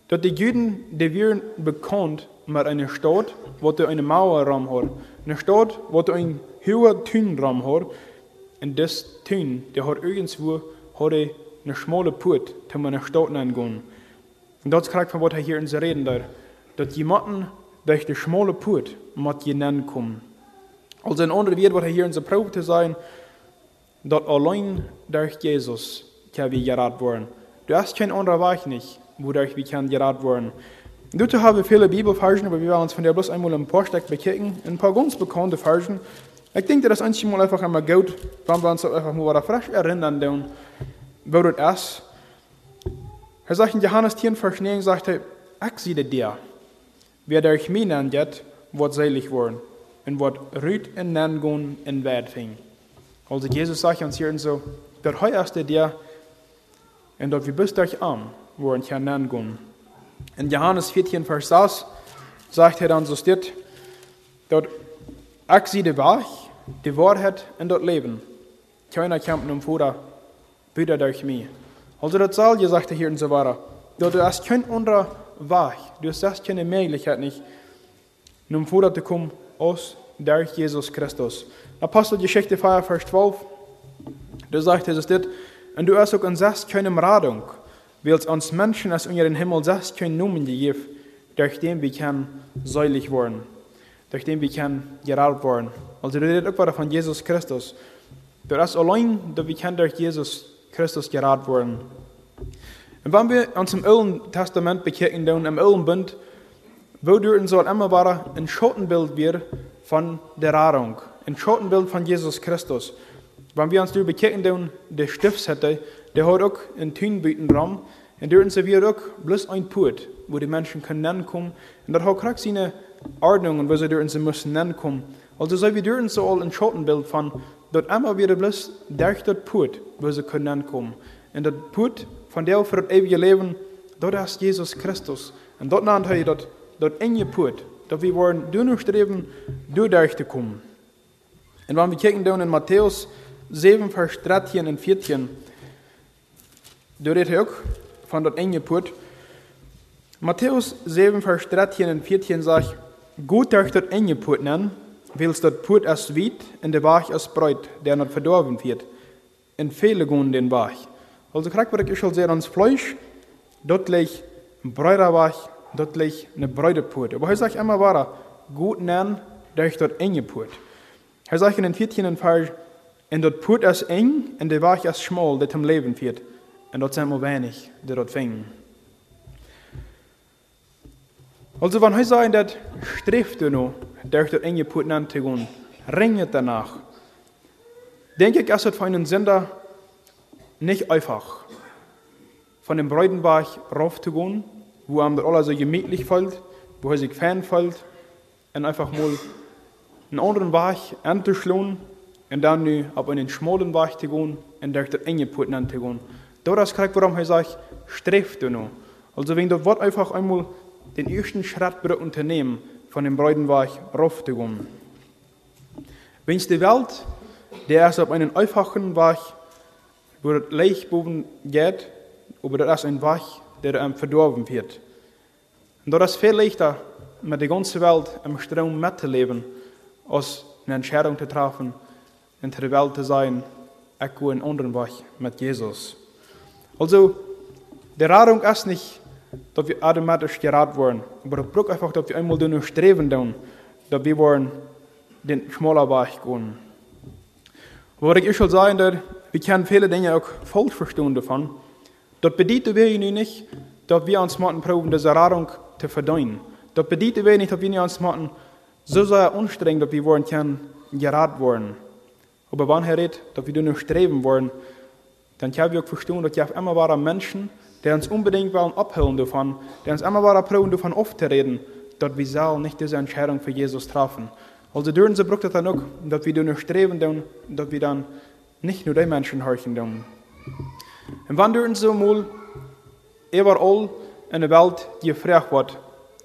Speaker 1: dass die Juden, die werden bekannt mit einer Stadt, wo du eine Mauer rum hat. Eine Stadt, wo du einen hohen Tun rum hat. Und das Tun, der hat irgendwo hat eine schmale Put, die man Stadt nennen kann. Und das kriegt von was er hier in so reden, dass jemanden durch die schmale Put mit nennen kommen. Also in andere Wort, was er hier in so probt zu sein, dass allein durch Jesus kann wir gerat werden. Du hast kein anderer Weg nicht wodurch wir können gerat werden. Dazu haben wir viele Bibelversen, aber wir werden uns von der bloß einmal ein paar Stück bekicken. Ein paar ganz bekannte Versen. Ich denke, das ist einmal einfach einmal gut, wenn wir uns einfach mal wieder frisch erinnern, denn, wo das ist. Er sagt in Johannes 10, Vers 9, sagt er, ich sehe dir, wer durch mich nennt, wird selig werden und wird rüt in Nengun in Wert fing. Also Jesus sagt uns hier so, dort heuerst dir und dort wir bist euch arm wo wir nennen können. In Johannes 14, Vers 6 sagt er dann so steht, dort ich sie die Wahrheit, die Wahrheit und das Leben. Keiner kämpft um Futter, wieder durch mich. Also das soll, ihr sagt er hier und so weiter. Dort du hast kein anderer Weg, du hast keine Möglichkeit nicht, um Futter zu kommen, aus durch Jesus Christus. Apostelgeschichte 4, Vers 12, da sagt so steht, und du hast auch an sich keine Radung, Wils uns Menschen als unter den Himmel selbst können Numen gegeben, durch den wir können säulig werden, durch den wir können geraubt werden. Also das redet auch von Jesus Christus. Das ist allein, dass wir durch Jesus Christus geraubt werden. Und wenn wir uns im Alten Testament bekehren, dann im Alten Bund, wodurch soll immer wieder ein Schottenbild wird von der Radung, ein Schottenbild von Jesus Christus. Wenn wir uns darüber bekehren, dann der Stiftshütte, der hat auch einen Tünbütenraum. Und dort ist wir auch bloß ein Put, wo die Menschen können ankommen. Und das hat auch seine Ordnungen, wo sie dort müssen ankommen. Also so wie dort so ein Schottenbild von, dort einmal wieder bloß durch das Put, wo sie können ankommen. Und das Put von der für das ewige Leben, dort ist Jesus Christus. Und dort nennt er das, das enge Put, dass wir wollen durchstreben, durch zu kommen. Und wenn wir kicken dann in Matthäus 7, Vers 13 und 14, da redet er auch von dat enge Put. Matthäus 7, Vers 13 und 14 sagt, Gut durch dat enge Put nennen, wils dat Put as wit en de Wach as breut, der not verdorben wird. En den Wach. Also wir ich schon sehr ans Fleisch, dort leg ein Bräuterwach, dort leg eine Bräuterput. Aber ich immer wahr, gut nennen durch dat enge Put. Hij zegt in den 14 Vers, en dat put is eng en de weg is schmal dat hem leven viert. Dat zijn maar weinig die dat vingen. Also, wenn sagt, dat streeft du noch, durch das enge put an te gaan, ringet danach. Denke ich, ist es für einen Sender nicht einfach, von dem Bräutenberg raufzugehen, wo einem das alles so gemütlich fällt, wo er sich Fan fällt, und einfach mal einen anderen Weg anzuschlagen und dann nu auf einen schmalen Weg zu gehen und durch das enge Putten Das ist warum er sagt, streft du noch. Also wenn du Wort einfach einmal den ersten Schritt unternehmen, von dem Bräutenweg raufzugehen. Wenn die Welt, der ist auf einen einfachen Weg, wo das Licht boven geht, aber das ist ein Weg, der einem verdorben wird. Und das ist viel leichter, mit der ganzen Welt im Strom mitzuleben, als eine Entscheidung zu treffen, in der Welt zu sein, ich einen anderen Weg mit Jesus. Also, die Radung ist nicht, dass wir automatisch gerat werden, aber das braucht einfach, dass wir einmal nur streben, tun, dass wir wollen den schmaler Weg gehen. Was ich schon sagen, dass wir können viele Dinge auch falsch verstehen davon. Das bedeutet wir nicht, dass wir uns machen proben, diese Radung zu verdienen. Das bedeutet wir nicht, dass wir uns machen, so sehr anstrengend, dass wir wollen können gerat werden. Aber wenn er redet, dass wir nur streben wollen, dann können wir auch verstehen, dass wir immer waren Menschen, die uns unbedingt wollen abholen davon, die uns immer waren proben davon aufzureden, dass wir selber nicht diese Entscheidung für Jesus treffen. Also dürfen sie braucht das dann auch, dass wir nur streben, tun, dass wir dann nicht nur die Menschen horchen. Tun. Und wann dürfen sie mal überall in der Welt gefragt wird,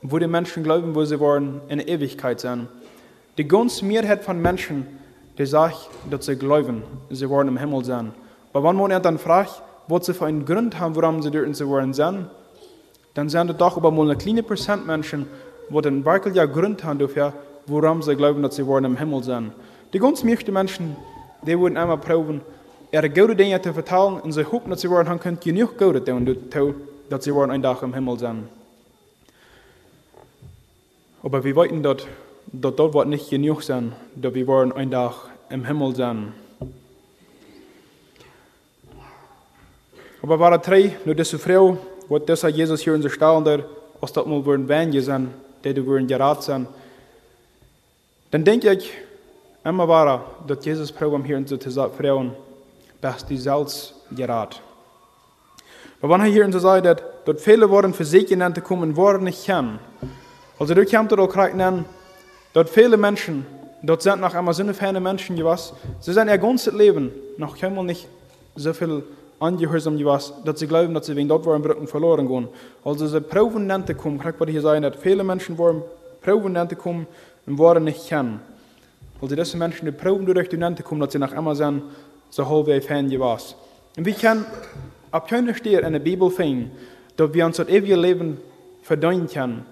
Speaker 1: wo die Menschen glauben, wo sie wollen, in der Ewigkeit sein. Die ganze Mehrheit von Menschen, die sagt, dass sie glauben, sie wollen im Himmel sein. Aber wenn man dann fragt, was sie für einen Grund haben, warum sie dort sie wollen sein, dann sind es doch aber mal eine kleine Prozent Menschen, die den wirklich ja Grund haben dafür, warum sie glauben, dass sie wollen im Himmel sein. Die ganz meisten Menschen, die würden einmal proben, ihre gute Dinge zu vertellen und sie hoffen, dass sie wollen, haben können genug gute Dinge tun, dass sie wollen ein Tag im Himmel sein. Aber wir wissen, dass, dass dort wird nicht genug sein, dass wir wollen ein Tag im Himmel sein. Aber war drei, nur diese Frau, wird das Jesus hier in der Stall, als das mal würden Wänge sein, die du würden gerat dann denke ich immer war, dass Jesus probiert hier in dieser Frauen, dass die selbst gerat. Aber wenn er hier in der sagt, dass dort viele worden für sich genannt kommen, worden nicht kennen, also du kommt auch gerade nennen, dort viele Menschen, dort sind noch einmal so eine Menschen, die was, sie sind ihr ganzes Leben noch einmal nicht so viel angehorsam, die was, dass sie glauben, dass sie wegen dort waren Brücken verloren gehen. Also sie proben nicht zu kommen, gerade was hier sagen, dass viele Menschen wollen proben kommen und waren nicht kennen. Also diese Menschen, die proben durch die kommen, dass sie nach sind, so halb wie Fan die was. Und wir können ab keiner Stelle in der Bibel finden, dass wir uns das ewige Leben verdienen können.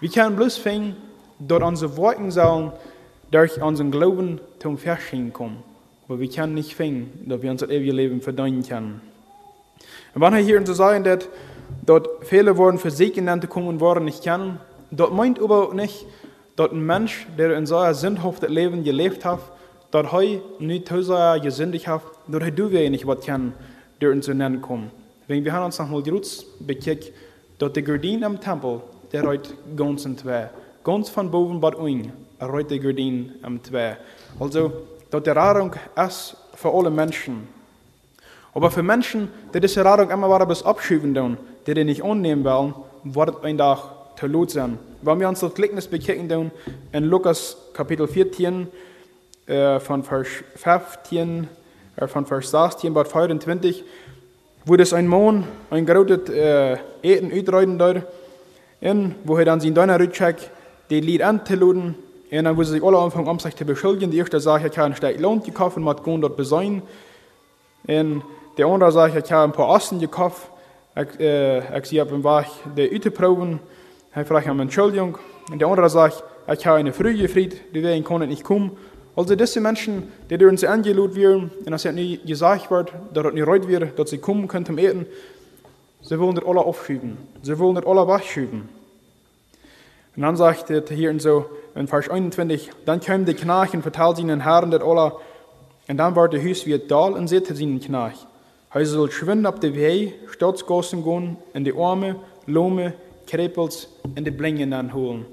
Speaker 1: Wir können bloß finden, dass unsere Worte sollen durch unseren Glauben zum Verschieden kommen. Aber wir können nicht finden, dass wir uns das ewige Leben verdienen können. Und wenn er hier zu sagen, dass dort viele worden für sich genannt kommen worden nicht kennen, dort meint aber nicht, dass ein Mensch, der in so einem sündhaften Leben gelebt hat, dass er nicht so gesündigt hat, dass er du wenig was kann, der uns zu nennen kommen. Wenn wir uns nochmal kurz bekickt, dass die Gardine am Tempel, der reut ganz in zwei. Ganz von boven bis unten, reut die Gardine am zwei. Also, dass die Radung ist für alle Menschen. Aber für Menschen, die diese Radung immer wieder bis abschieben tun, die die nicht annehmen wollen, wird ein Tag zu laut sein. Wenn wir uns das Gleichnis bekicken tun, in Lukas Kapitel 14, äh, von Vers 15, äh, von Vers 16 bis 25, wo das ein Mann ein großes äh, Eten uitreiten dort, in, wo er dann sein Donner rückschickt, die Lied anzuladen, und dann, wo sie sich alle anfangen, um sich zu beschuldigen, die erste sagt, ich habe einen starken Lohn gekauft und gehen dort besäuen. Und der andere sagt, ich habe ein paar Osten gekauft, ich, äh, ich sehe auf dem Weg der ich frage um Entschuldigung. Und der andere sagt, ich habe eine Früh gefried, die werden können nicht kommen. Also diese Menschen, die durch uns angelut werden, und es nicht gesagt wird, dass es nicht reut wird, dass sie kommen können zum Eten, sie wollen das alle aufschieben. Sie wollen das alle wegschieben. Und dann sagt er hier in so, in Vers 21, dann kamen die Knecht und verteilte ihnen Herren das alle, und dann war der Hus wie ein Tal und setzte seinen Knecht. Er soll schwinden auf die Wege, Staatsgassen gehen, in die Arme, Lome, Krepels und die Blingen anholen.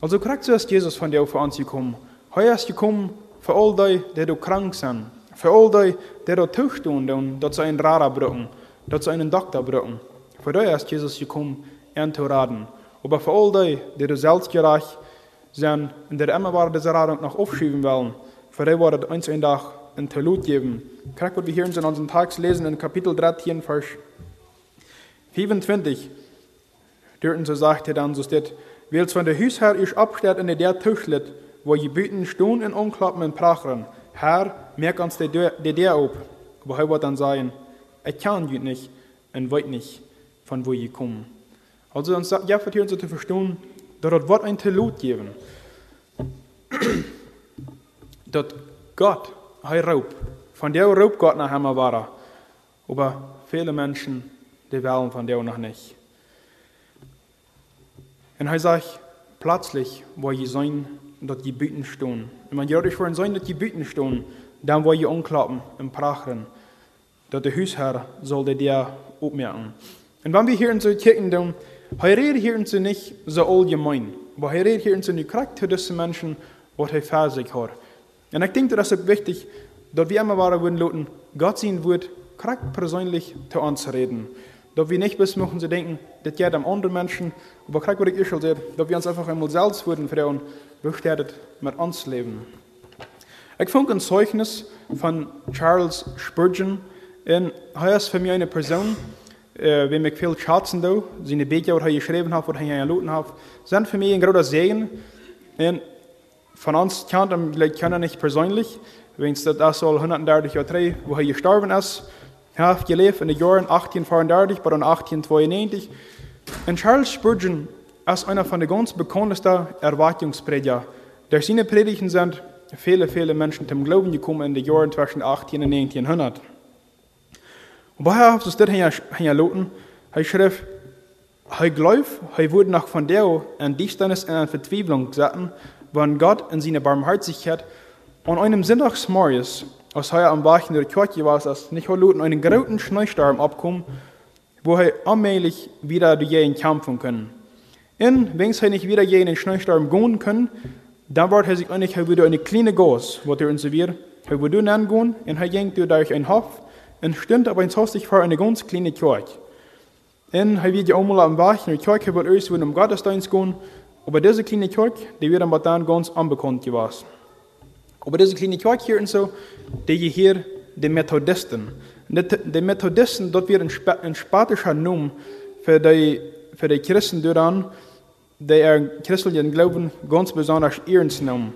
Speaker 1: Also kriegt so ist Jesus von dir für uns gekommen. Er ist gekommen für all die, die du krank sind. Für all die, die du Tuch tun, dass sie einen Radar brauchen, dass sie einen Doktor brauchen. Für die ist Jesus gekommen, ihn zu raten. Aber für all die, die du selbstgerecht sind und die immer wieder diese Radung noch aufschieben wollen, für die wird eins ein Tag ein Talut geben. Kriegt, was wir hier in unseren Tags lesen, in Kapitel 13, Vers 25. Dort so sagt er dann, so steht, Wils von der Huisherr is abstedt in der Tischlet, wo je buiten stoen en omklappen en pracheren. Herr, merk ons de deur, de deur op. Aber er wird dann sagen, ich kann nicht und weiß nicht, von wo je kommen. Also uns ja vertieren so zu verstehen, dass dort wird ein Telut geben. dass Gott, er raubt. Von der raubt Gott nach einmal war. Aber viele Menschen, die wollen von der noch nicht. Und er sagt, plötzlich, wo je sein, dat je buiten stehen. Und wenn je voor sein, dat je buiten stehen, dann wo je umklappen und prachen, dat der Hausherr soll der dir opmerken. Und wenn wir hier in so kicken, dann, er redet hier in nicht so allgemein, aber er redet hier in nicht korrekt zu diesen Menschen, was er für sich hat. Und ich denke, das ist wichtig, dass wir immer waren würden, lauten, Gott sein Wort korrekt persönlich zu uns reden. Dass wir nicht bis machen zu denken, das geht am anderen Menschen, aber korrekt, was ich schon sehe, dass wir uns einfach einmal selbst würden fragen, wie es mit uns leben. Ich fand ein Zeugnis von Charles Spurgeon, und er ist für mich eine Person, äh, wie ich viel schätzen da, seine Bücher, die er geschrieben hat, oder er gelesen hat, sind für mich ein großer Segen. Und von uns kennt er kennen nicht persönlich, wenn es das soll 130 Jahre drei, wo er gestorben ist. Er hat gelebt in den Jahren 1834 bis 1892. Und Charles Spurgeon ist einer von den ganz bekanntesten Erwartungsprediger. Durch seine Predigten sind viele, viele Menschen zum Glauben gekommen in den Jahren zwischen 18 und 1900. Und woher hat es das hergelassen? Er schrieb, er glaubt, er wurde nach von der in Dichternis in Verzweiflung gesessen, wenn Gott in seiner Barmherzigkeit an einem Sonntagsmorgens, als er am Wachen der Kirche war, als nicht erlaubt, einen großen Schneesturm abkommen, wo er allmählich wieder durch jeden kämpfen können. Und wenn er nicht wieder jeden Schneesturm gehen können, dann wird er sich eigentlich wieder eine kleine Gas, was er uns wird. Er wird dann gehen und er ging durch ein Hof und stimmt aber ins Haus sich vor eine ganz kleine Kirche. Er wird ja auch mal am Wachen der Kirche, wird erst wieder um Gottesdienst gehen, aber diese kleine Kirche, die wird aber dann ganz unbekannt gewesen. Aber diese kleine Kirche hier und so, die hier die Methodisten. Die Methodisten, dort wird ein, spatischer Name für die, für die Christen daran, die er christlichen Glauben ganz besonders ernst nehmen.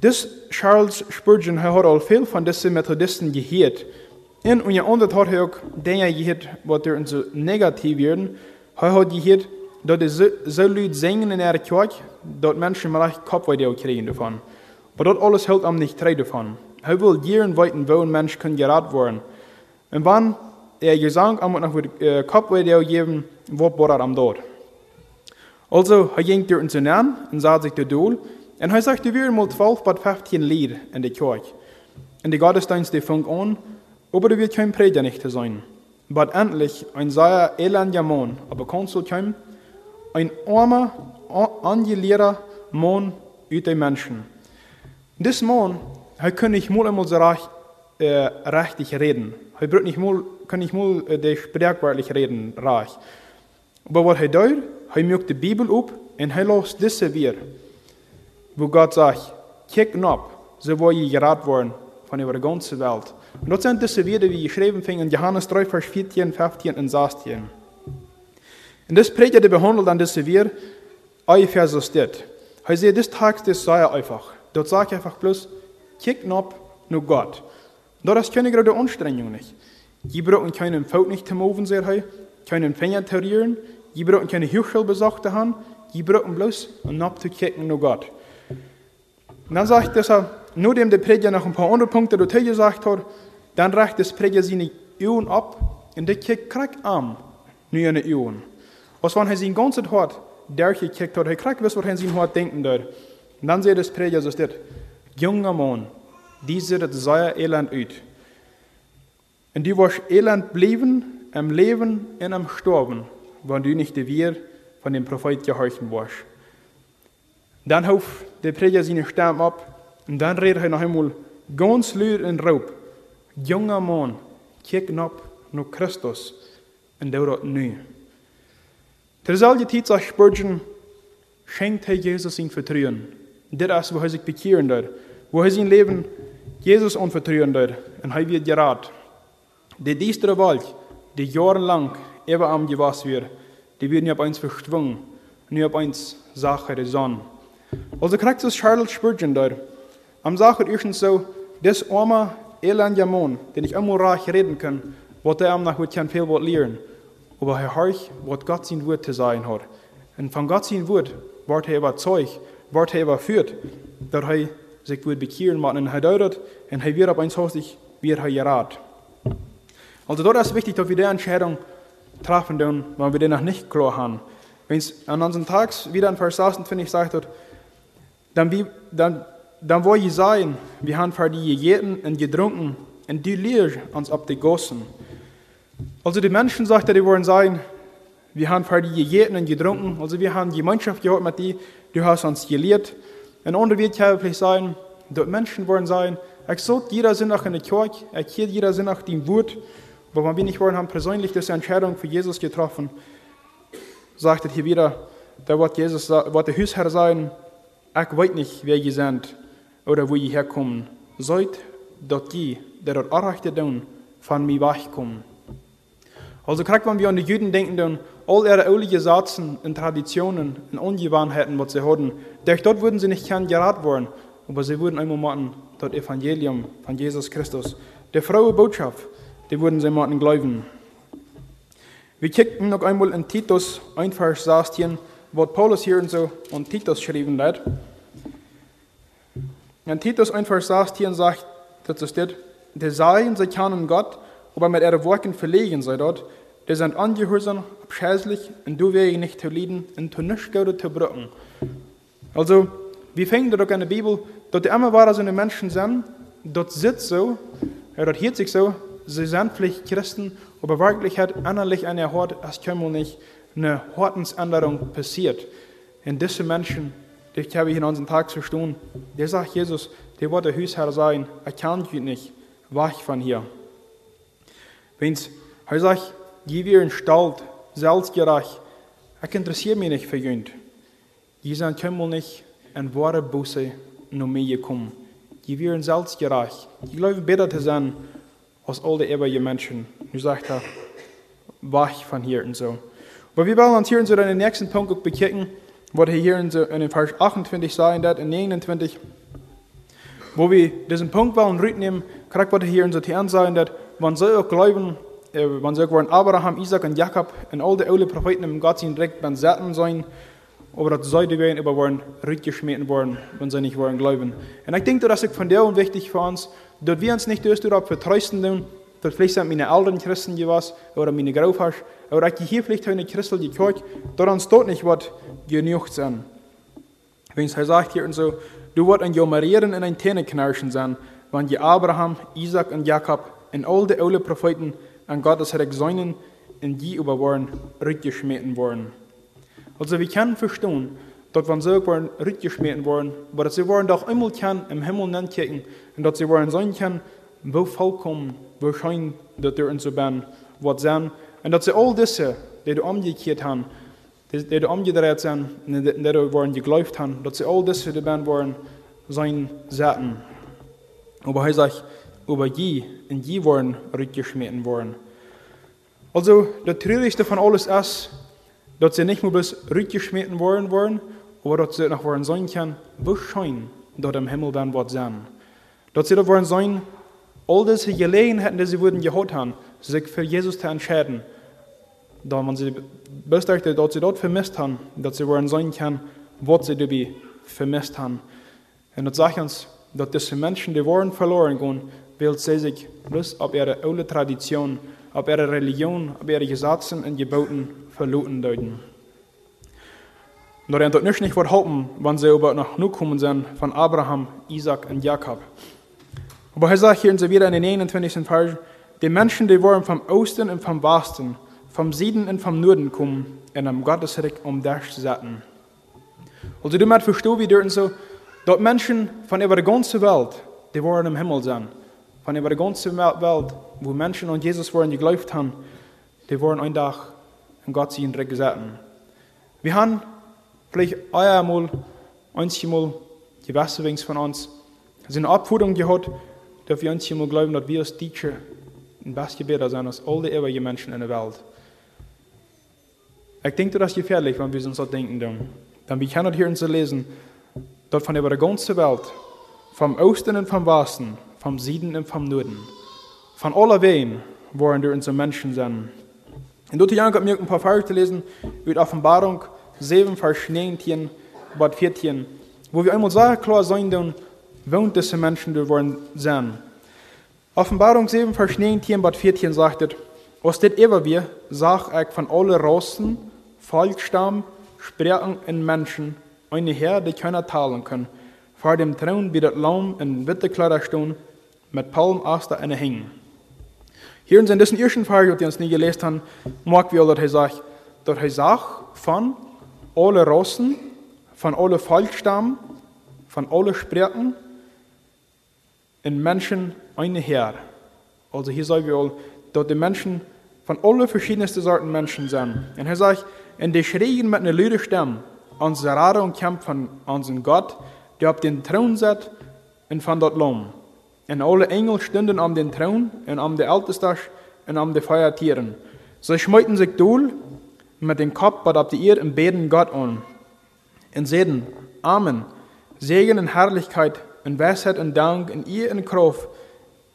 Speaker 1: Das Charles Spurgeon hat al veel van deze Methodisten gehört. En onder andere hat er auch dingen gehört, wat er so negativ werden. Er hat gehört, dass er so, so Leute singen in der Kirche, dass Menschen vielleicht Kopfweider kriegen davon. Aber das alles hält ihm nicht treu davon. Er will jeden weiten, wo ein Mensch kann gerat werden. Und wenn er Gesang am noch äh, Kopfweider geben, wo er am dort. Also, er ging durch den an und sah sich der Dol, und er sagte, wir mal 12 bis 15 Lied in der Kirche. Und die Gottesdienst, die fängt an, aber da wird kein Prediger nicht sein. Aber endlich ein sehr elender Mann, aber Konsul kam, ein armer, angelehrer Mann ut den Menschen. Dis Mann, er kann nicht mal einmal so recht, äh, richtig reden. Er nicht mal, kann nicht mal äh, die sprachwörtlich reden, reich. Aber was er tut, er mögt die Bibel auf und er lässt diese wir, wo Gott sagt, kick ab, so wo ihr gerat worden von über der ganzen Welt. Und das sind diese Werte, wie geschrieben fing in Johannes 3, Vers 14, 15 und 16. Und das Prediger, der behandelt an diese Werte, ungefähr so steht. Er sagt, das Tag, das sei einfach. Dort sagt er einfach bloß, kick ab, nur Gott. Und das ist keine gerade Anstrengung nicht. Die brauchen keinen Faut nicht zu moven, sagt er, keinen Finger zu rühren, die brauchen keine Hüchel besorgt haben, die brauchen bloß abzukicken, nur Gott. Und dann sagt er, nur dem der Prediger noch ein paar andere Punkte dazu gesagt hat, dann das Prediger seine Ohren ab und der kickt krack am, Ohren. Als wenn er sein ganzes Hart gekickt hat, hij krijgt wist wat hij zijn hart denken daar. En dan zei de spreker zoals dit, jonge man, die ziet het zeer elend uit. En die was elend blijven, am leven en am sterben, wanneer du de weer van dem Prophet gehorchen was. Dan hoeft de prediger zijn stem op en dan redt hij nog eenmaal ganz luid en roep. Jonge man, kijk op naar Christus en doe dat nu. Terzelfde tijd zegt Spurgeon, schenkt hij Jezus zijn vertrouwen. Dit is waar hij zich bekeren doet, waar hij zijn leven Jezus onvertrouwen doet en hij wird geraad. De diestere Wald, die jarenlang even am gewas weer, die werden op eens verstwungen, nu op eens Sache der Sonne. Also krijgt es Charles Spurgeon daar. Am Sache erstens so, des arme, elende man, den ich immer reich reden kann, wat er am nach wat kan veel wat leren. Aber er horch, wat Gott sein Wort zu sein hat. Und von Gott sein Wort wird er überzeugt, wird er überführt, dass er sich wird bekehren machen. Und er deutet, und er wird auf eins hostig, wird er gerat. Also dort ist wichtig, dass wir die Entscheidung treffen, wenn wir die noch nicht klar haben. Wenn es an unseren Tags wieder in Vers 26 sagt, dann, wie, dann, dann wo je sein, wir haben für die gegeten und getrunken, und die leer uns ab die Gossen. Also die Menschen, sagt er, die wollen sein, wir haben für die gegeten und getrunken, also wir haben Gemeinschaft gehabt mit die, du hast uns gelehrt. Und andere wird ja vielleicht sein, dort Menschen wollen sein, ich sage, jeder sind auch in der Kirche, ich hier jeder sind auch dem aber wenn wir nicht wollen, haben persönlich diese Entscheidung für Jesus getroffen, sagt er hier wieder, da wird Jesus, wird der Hausherr sein, ich weiß nicht, wer ihr seid oder wo ihr herkommt. Seid dort die, der dort Arrechte tun, von mir wegkommen. Also gerade wenn wir an die Juden denken, dann all ihre oude Satzen und Traditionen und Ungewohnheiten, was sie hatten, durch dort würden sie nicht gern gerat worden, aber sie würden einmal machen, das Evangelium von Jesus Christus. Der frohe Botschaft, die würden sie machen glauben. Wir kicken noch einmal in Titus, ein Vers 16, was Paulus hier und so und Titus geschrieben hat. In Titus 1, Vers 16 sagt, dass es steht, der seien, sie kennen Gott, aber mit ihren Worten verlegen sei dort, die sind angehorsam, abscheulich, und du wäre nicht zu lieben, und zu nichts zu brücken. Also, wir finden doch in der Bibel, dass die immer wahre so eine Menschen sind, dort sitzt so, dort hört sich so, sie sind vielleicht Christen, aber wirklich hat innerlich eine Hort, kann wohl nicht eine Hortensänderung passiert. Und diese Menschen, die habe ich in unseren Tag zu tun, der sagt Jesus, der wird der Hausherr sein, er kann dich nicht, wach von hier. Wenn's, er sagt, die wir in Stalt, selbstgerecht, ich interessiere mich nicht für jünd. Die sind kümmel nicht in wahre Busse nur mir gekommen. Die wir in selbstgerecht. Die glauben besser zu sein als all die ewige Menschen. Nu sagt er, wach von hier und so. Aber wir uns hier in so den nächsten Punkt auch bekicken, was hier in, so in Vers 28 sagen wird, in 29, wo wir diesen Punkt wollen rücknehmen, kriegt was hier in so Tieren sagen wird, man soll auch glauben, äh, man soll wollen Abraham, Isaac und Jakob und all die alten Propheten im Gott sind direkt beim Säten sein, aber das sollte werden, aber wollen rückgeschmissen worden, wenn sie nicht wollen glauben. Und ich denke, das ist von der und wichtig für uns, dass wir uns nicht erst darauf vertrösten tun, dass vielleicht meine alten Christen was, oder meine Graufhasch, oder ich hier vielleicht eine Christel die Kirche, dass uns dort nicht was genug sein. Wenn es sagt hier und so, du wirst ein Jomarieren in ein Tähneknirschen sein, wenn die Abraham, Isaac und Jakob und all die alten Propheten an Gottes Recht sein, in die über waren, rückgeschmissen worden. Also wir können verstehen, dass wenn sie waren rückgeschmissen worden, aber dass sie waren doch einmal kann im Himmel nennen können und dass sie waren sein können, wo vollkommen, wo schein, dass der uns so ben, was sein, und dass sie all diese, die du umgekehrt haben, die, die umgedreht sind, und die, die du waren geglaubt haben, dass sie all diese, die ben waren, sein Saten. Aber er sagt, über je, in je waren rückgeschmissen worden. Also, das Traurigste von alles ist, dass sie nicht nur bis rückgeschmissen worden waren, aber dass sie noch worden sein können, wahrscheinlich dort im Himmel dann was sein. Dass sie da worden sein, all diese Gelegenheiten, die sie wurden gehabt haben, sich für Jesus zu entscheiden, da man sie bestätigte, dass sie dort vermisst haben, dass sie worden sein können, was sie dabei vermisst haben. Und das sagt uns, dass diese Menschen, die waren verloren gehen, weil sie sich bloß auf ihre alte Tradition, auf ihre Religion, auf ihre Gesetze und Geboten verloren deuten. Nur er dort nicht nicht halten, wann sie aber noch nur kommen sind von Abraham, Isaac und Jakob. Aber er sagt hier in wieder in den 21. Vers, die Menschen, die wollen vom Osten und vom Westen, vom Süden und vom Norden kommen, in einem Gottesreich um das setzen. Also du musst verstehen, wie dort so, dort Menschen von über der ganzen Welt, die wollen im Himmel sein. Von über der ganzen Welt, wo Menschen an Jesus wollen geglaubt haben, die wollen einen Tag in Gott sie in Reich setzen. Wir haben vielleicht einmal, einmal, die Wasserwings von uns, sind eine Abfuhrung gehabt, dass wir uns mal glauben, dass wir als Teacher ein beste besser sind als alle übrigen Menschen in der Welt. Ich denke, das ist gefährlich, wenn wir uns so denken. Dann wir können hier uns lesen, dass von über der ganzen Welt, vom Osten und vom Westen, vom Süden und vom Norden, von aller Wehen, wollen wir unsere Menschen sind. Und dort habe ich ein paar Verse lesen, über Offenbarung 7, Vers 19, Bad 14, wo wir einmal sehr klar sein, dann wohnt diese Menschen, die wollen sein. Offenbarung 7, Vers 19, Bad 14 sagt es, was dit ever wir, sag ich von alle Rassen, Volksstamm, Sprachen und Menschen, eine Herr, die keiner teilen können. Vor dem Thron wie das Lamm in witte Kleider stehen, mit Palmaster eine hängen. Hier in diesem ersten Vers, wir uns nie gelesen haben, mag wir, dass er sagt, dass er sagt, von alle Rassen, von alle Volksstamm, von alle Sprachen, in Menschen eine Herr. Also hier sagen wir dass die Menschen von allen verschiedensten Sorten Menschen sind. Und er sagt, und die schreien mit einer lauten Stimme, unsere Rade Kampf von unserem Gott, der auf den Thron sitzt und von dort Lamm. Und alle Engel stünden am den Thron und am der Ältestag und am der Feiertieren. Sie schmeuten sich dohl mit dem Kopf bad auf die Erde und beten Gott an. Und sehen, Amen, Segen und Herrlichkeit und Weisheit und Dank und ihr und Kraft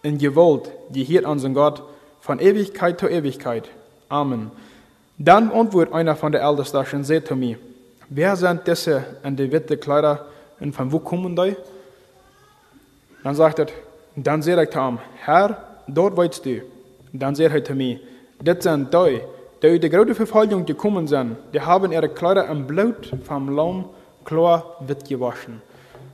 Speaker 1: und Gewalt, die hier unseren Gott von Ewigkeit zu Ewigkeit. Amen. Dann antwortet einer von der Ältesten und sagt zu mir, wer sind diese in die witte Kleider und von wo kommen die? Dann sagt er, dann sagt er zu ihm, Herr, dort weißt du. Dann sagt er zu mir, das sind die, die uit de grote Verfolgung gekommen sind, die haben ihre Kleider im Blut vom Lamm klar wit gewaschen.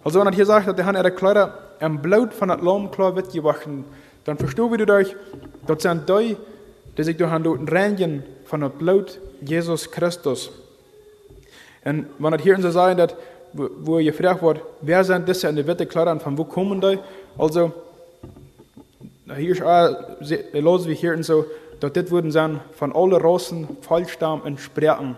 Speaker 1: Also wenn er hier sagt, die haben ihre Kleider im Blut von dem Lamm klar wit gewaschen, dann verstehen wir durch, das sind die, die sich durch den reinigen von dem Blut Jesus Christus. Und wenn er hier in so sagen, dass, wo ihr gefragt wird, wer sind diese in der witte Kleider von wo kommen die? Also, hier ist auch, los wie hier und so, dat dit würden sein von allen Rassen, Volksstamm und Sprachen.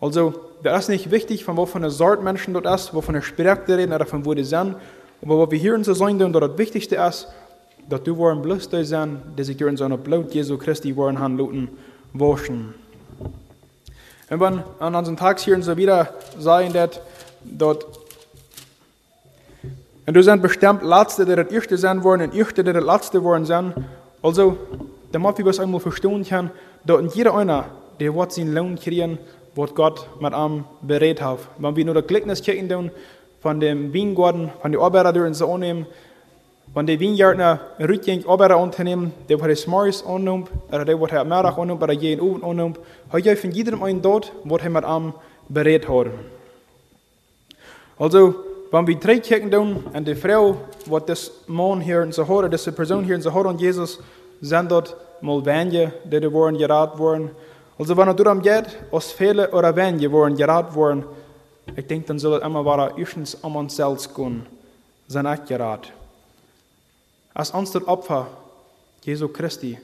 Speaker 1: Also, das ist nicht wichtig, von wovon eine Sorte Menschen dort ist, wovon eine Sprache reden oder von wo die sind. Aber was wir hier in so sein, dass das Wichtigste ist, dass du wollen bloß da sein, die sich durch so eine Blut Jesu Christi wollen handeln, waschen. Und wenn an unseren Tags hier so wieder sagen, dass dort und du sind bestimmt Letzte, die das Erste sein wollen, und Erste, die das Letzte wollen sein. Also, damit wir das einmal verstehen können, dass jeder einer, der wird seinen Lohn kriegen, was Gott mit ihm berät hat. Wenn wir nur das Gleichnis checken von dem Weingarten, von den Arbeiter, die uns annehmen, wenn die Weingärtner rückgängig Arbeiter unternehmen, der wird es morgens annimmt, oder der er Mittag annimmt, oder jeden Abend annimmt, hat ja von jedem einen dort, was er mit ihm berät hat. Also, wenn wir drei checken und die Frau, was das Mann hier in so hat, diese Person hier in so hat und Jesus, sind dort mal wenige, die worden geraten worden. Also wenn es darum geht, als viele oder wenige worden geraten worden, ich denke, dann soll es immer wieder erstens um uns selbst gehen, sind auch geraten. Als unser Opfer, Jesu Christi,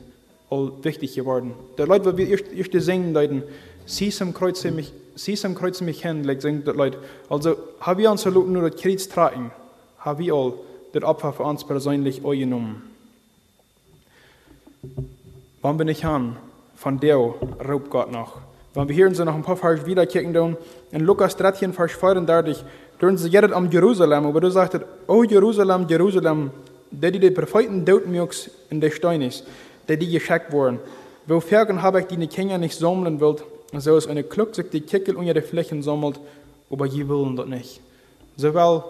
Speaker 1: all wichtig geworden. Die Leute, die wir erst, erst singen, Leuten, sie am Kreuz mich, sie am Kreuz mich hin, like, singen die Leute. Also, haben wir uns nur das Kreuz tragen, haben wir all das Opfer für uns persönlich genommen. Wann bin ich an? Von der raubt Gott noch. Wenn wir hier so noch ein paar Vers wieder kicken, in Lukas 13, Vers 34, dürfen sie jetzt am Jerusalem, aber du sagst, oh Jerusalem, Jerusalem, der die die Propheten Deutmjux in der Stein ist, der die geschickt wurden. Wo Fergen habe ich die Kinder nicht sammeln will, so ist eine Kluck sich die Kickel unter die Flächen sammelt, aber je wollen das nicht. So weil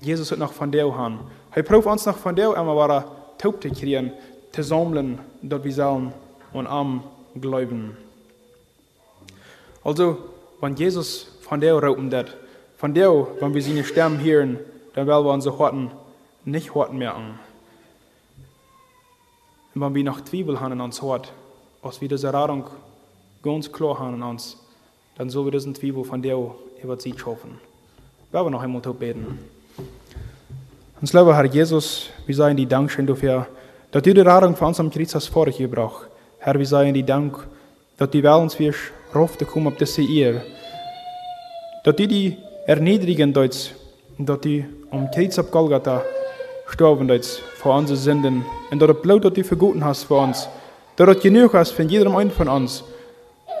Speaker 1: Jesus hat noch von der haben. Er prüft uns noch von der, einmal war taub zu kriegen, zu sammeln, dort wir sollen und am glauben. Also, wenn Jesus von der rauben das. Von der, wenn wir seine Stimmen hören, dann werden wir unsere Horten nicht Horten merken. Und wenn wir noch Zwiebel haben in uns Hort, als wir diese Radung ganz klar haben in uns, dann sollen wir diesen Zwiebel von der über sie schaffen. Wir noch einmal beten. Uns lieber Herr Jesus, wir seien die Dankeschön dafür, dass du die Radung von uns am Kreuz hast vorgebracht. Herr, wir seien die Dank, dass du wel uns wirst, rauf zu kommen auf diese Ehe. Dass du die erniedrigen deutsch, dass du am Kreuz auf Golgatha gestorben deutsch für unsere Sünden und dass das Blut, das du verguten hast für uns, dass das genug hast für jedem einen von uns,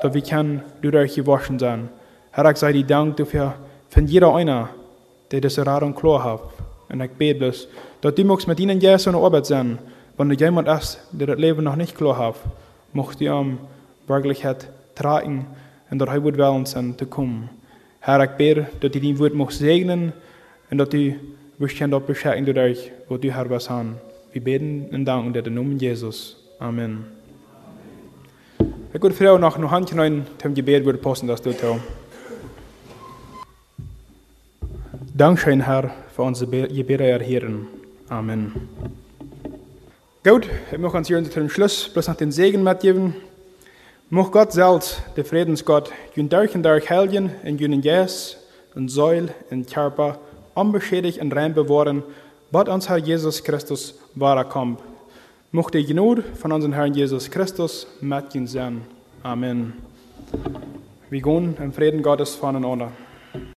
Speaker 1: dass wir können durch euch gewaschen sein. Herr, ich sei dir Dank dafür, von jeder einer, der diese Radung klar. Und ich bete bloß, dass du magst mit ihnen ja so eine Arbeit sein, wenn du jemand ist, der das Leben noch nicht klar hat, mocht du ihm Wirklichkeit tragen und dass er wird zu. Herr, ich bete, du dein Wort magst segnen und dass du bestimmt auch beschenken durch euch, wo du Herr was haben. Wir beten und danken dir den Namen Jesus. Amen. Ich würde Frau noch ein Handchen rein zum Gebet würde passen, dass du tust. Dankeschön, Herr, für unsere Gebete erhören. Amen. Gut, ich möchte uns hier zum Schluss bloß noch den Segen mitgeben. Mocht Gott selbst, der Friedensgott, jün durch und durch helgen in jünen Jes und Säul und Körper unbeschädigt und rein bewahren, was uns Herr Jesus Christus wahrer kommt. Mocht die Gnade von unserem Herrn Jesus Christus mit sein. Amen. Wir gehen im Frieden Gottes voneinander.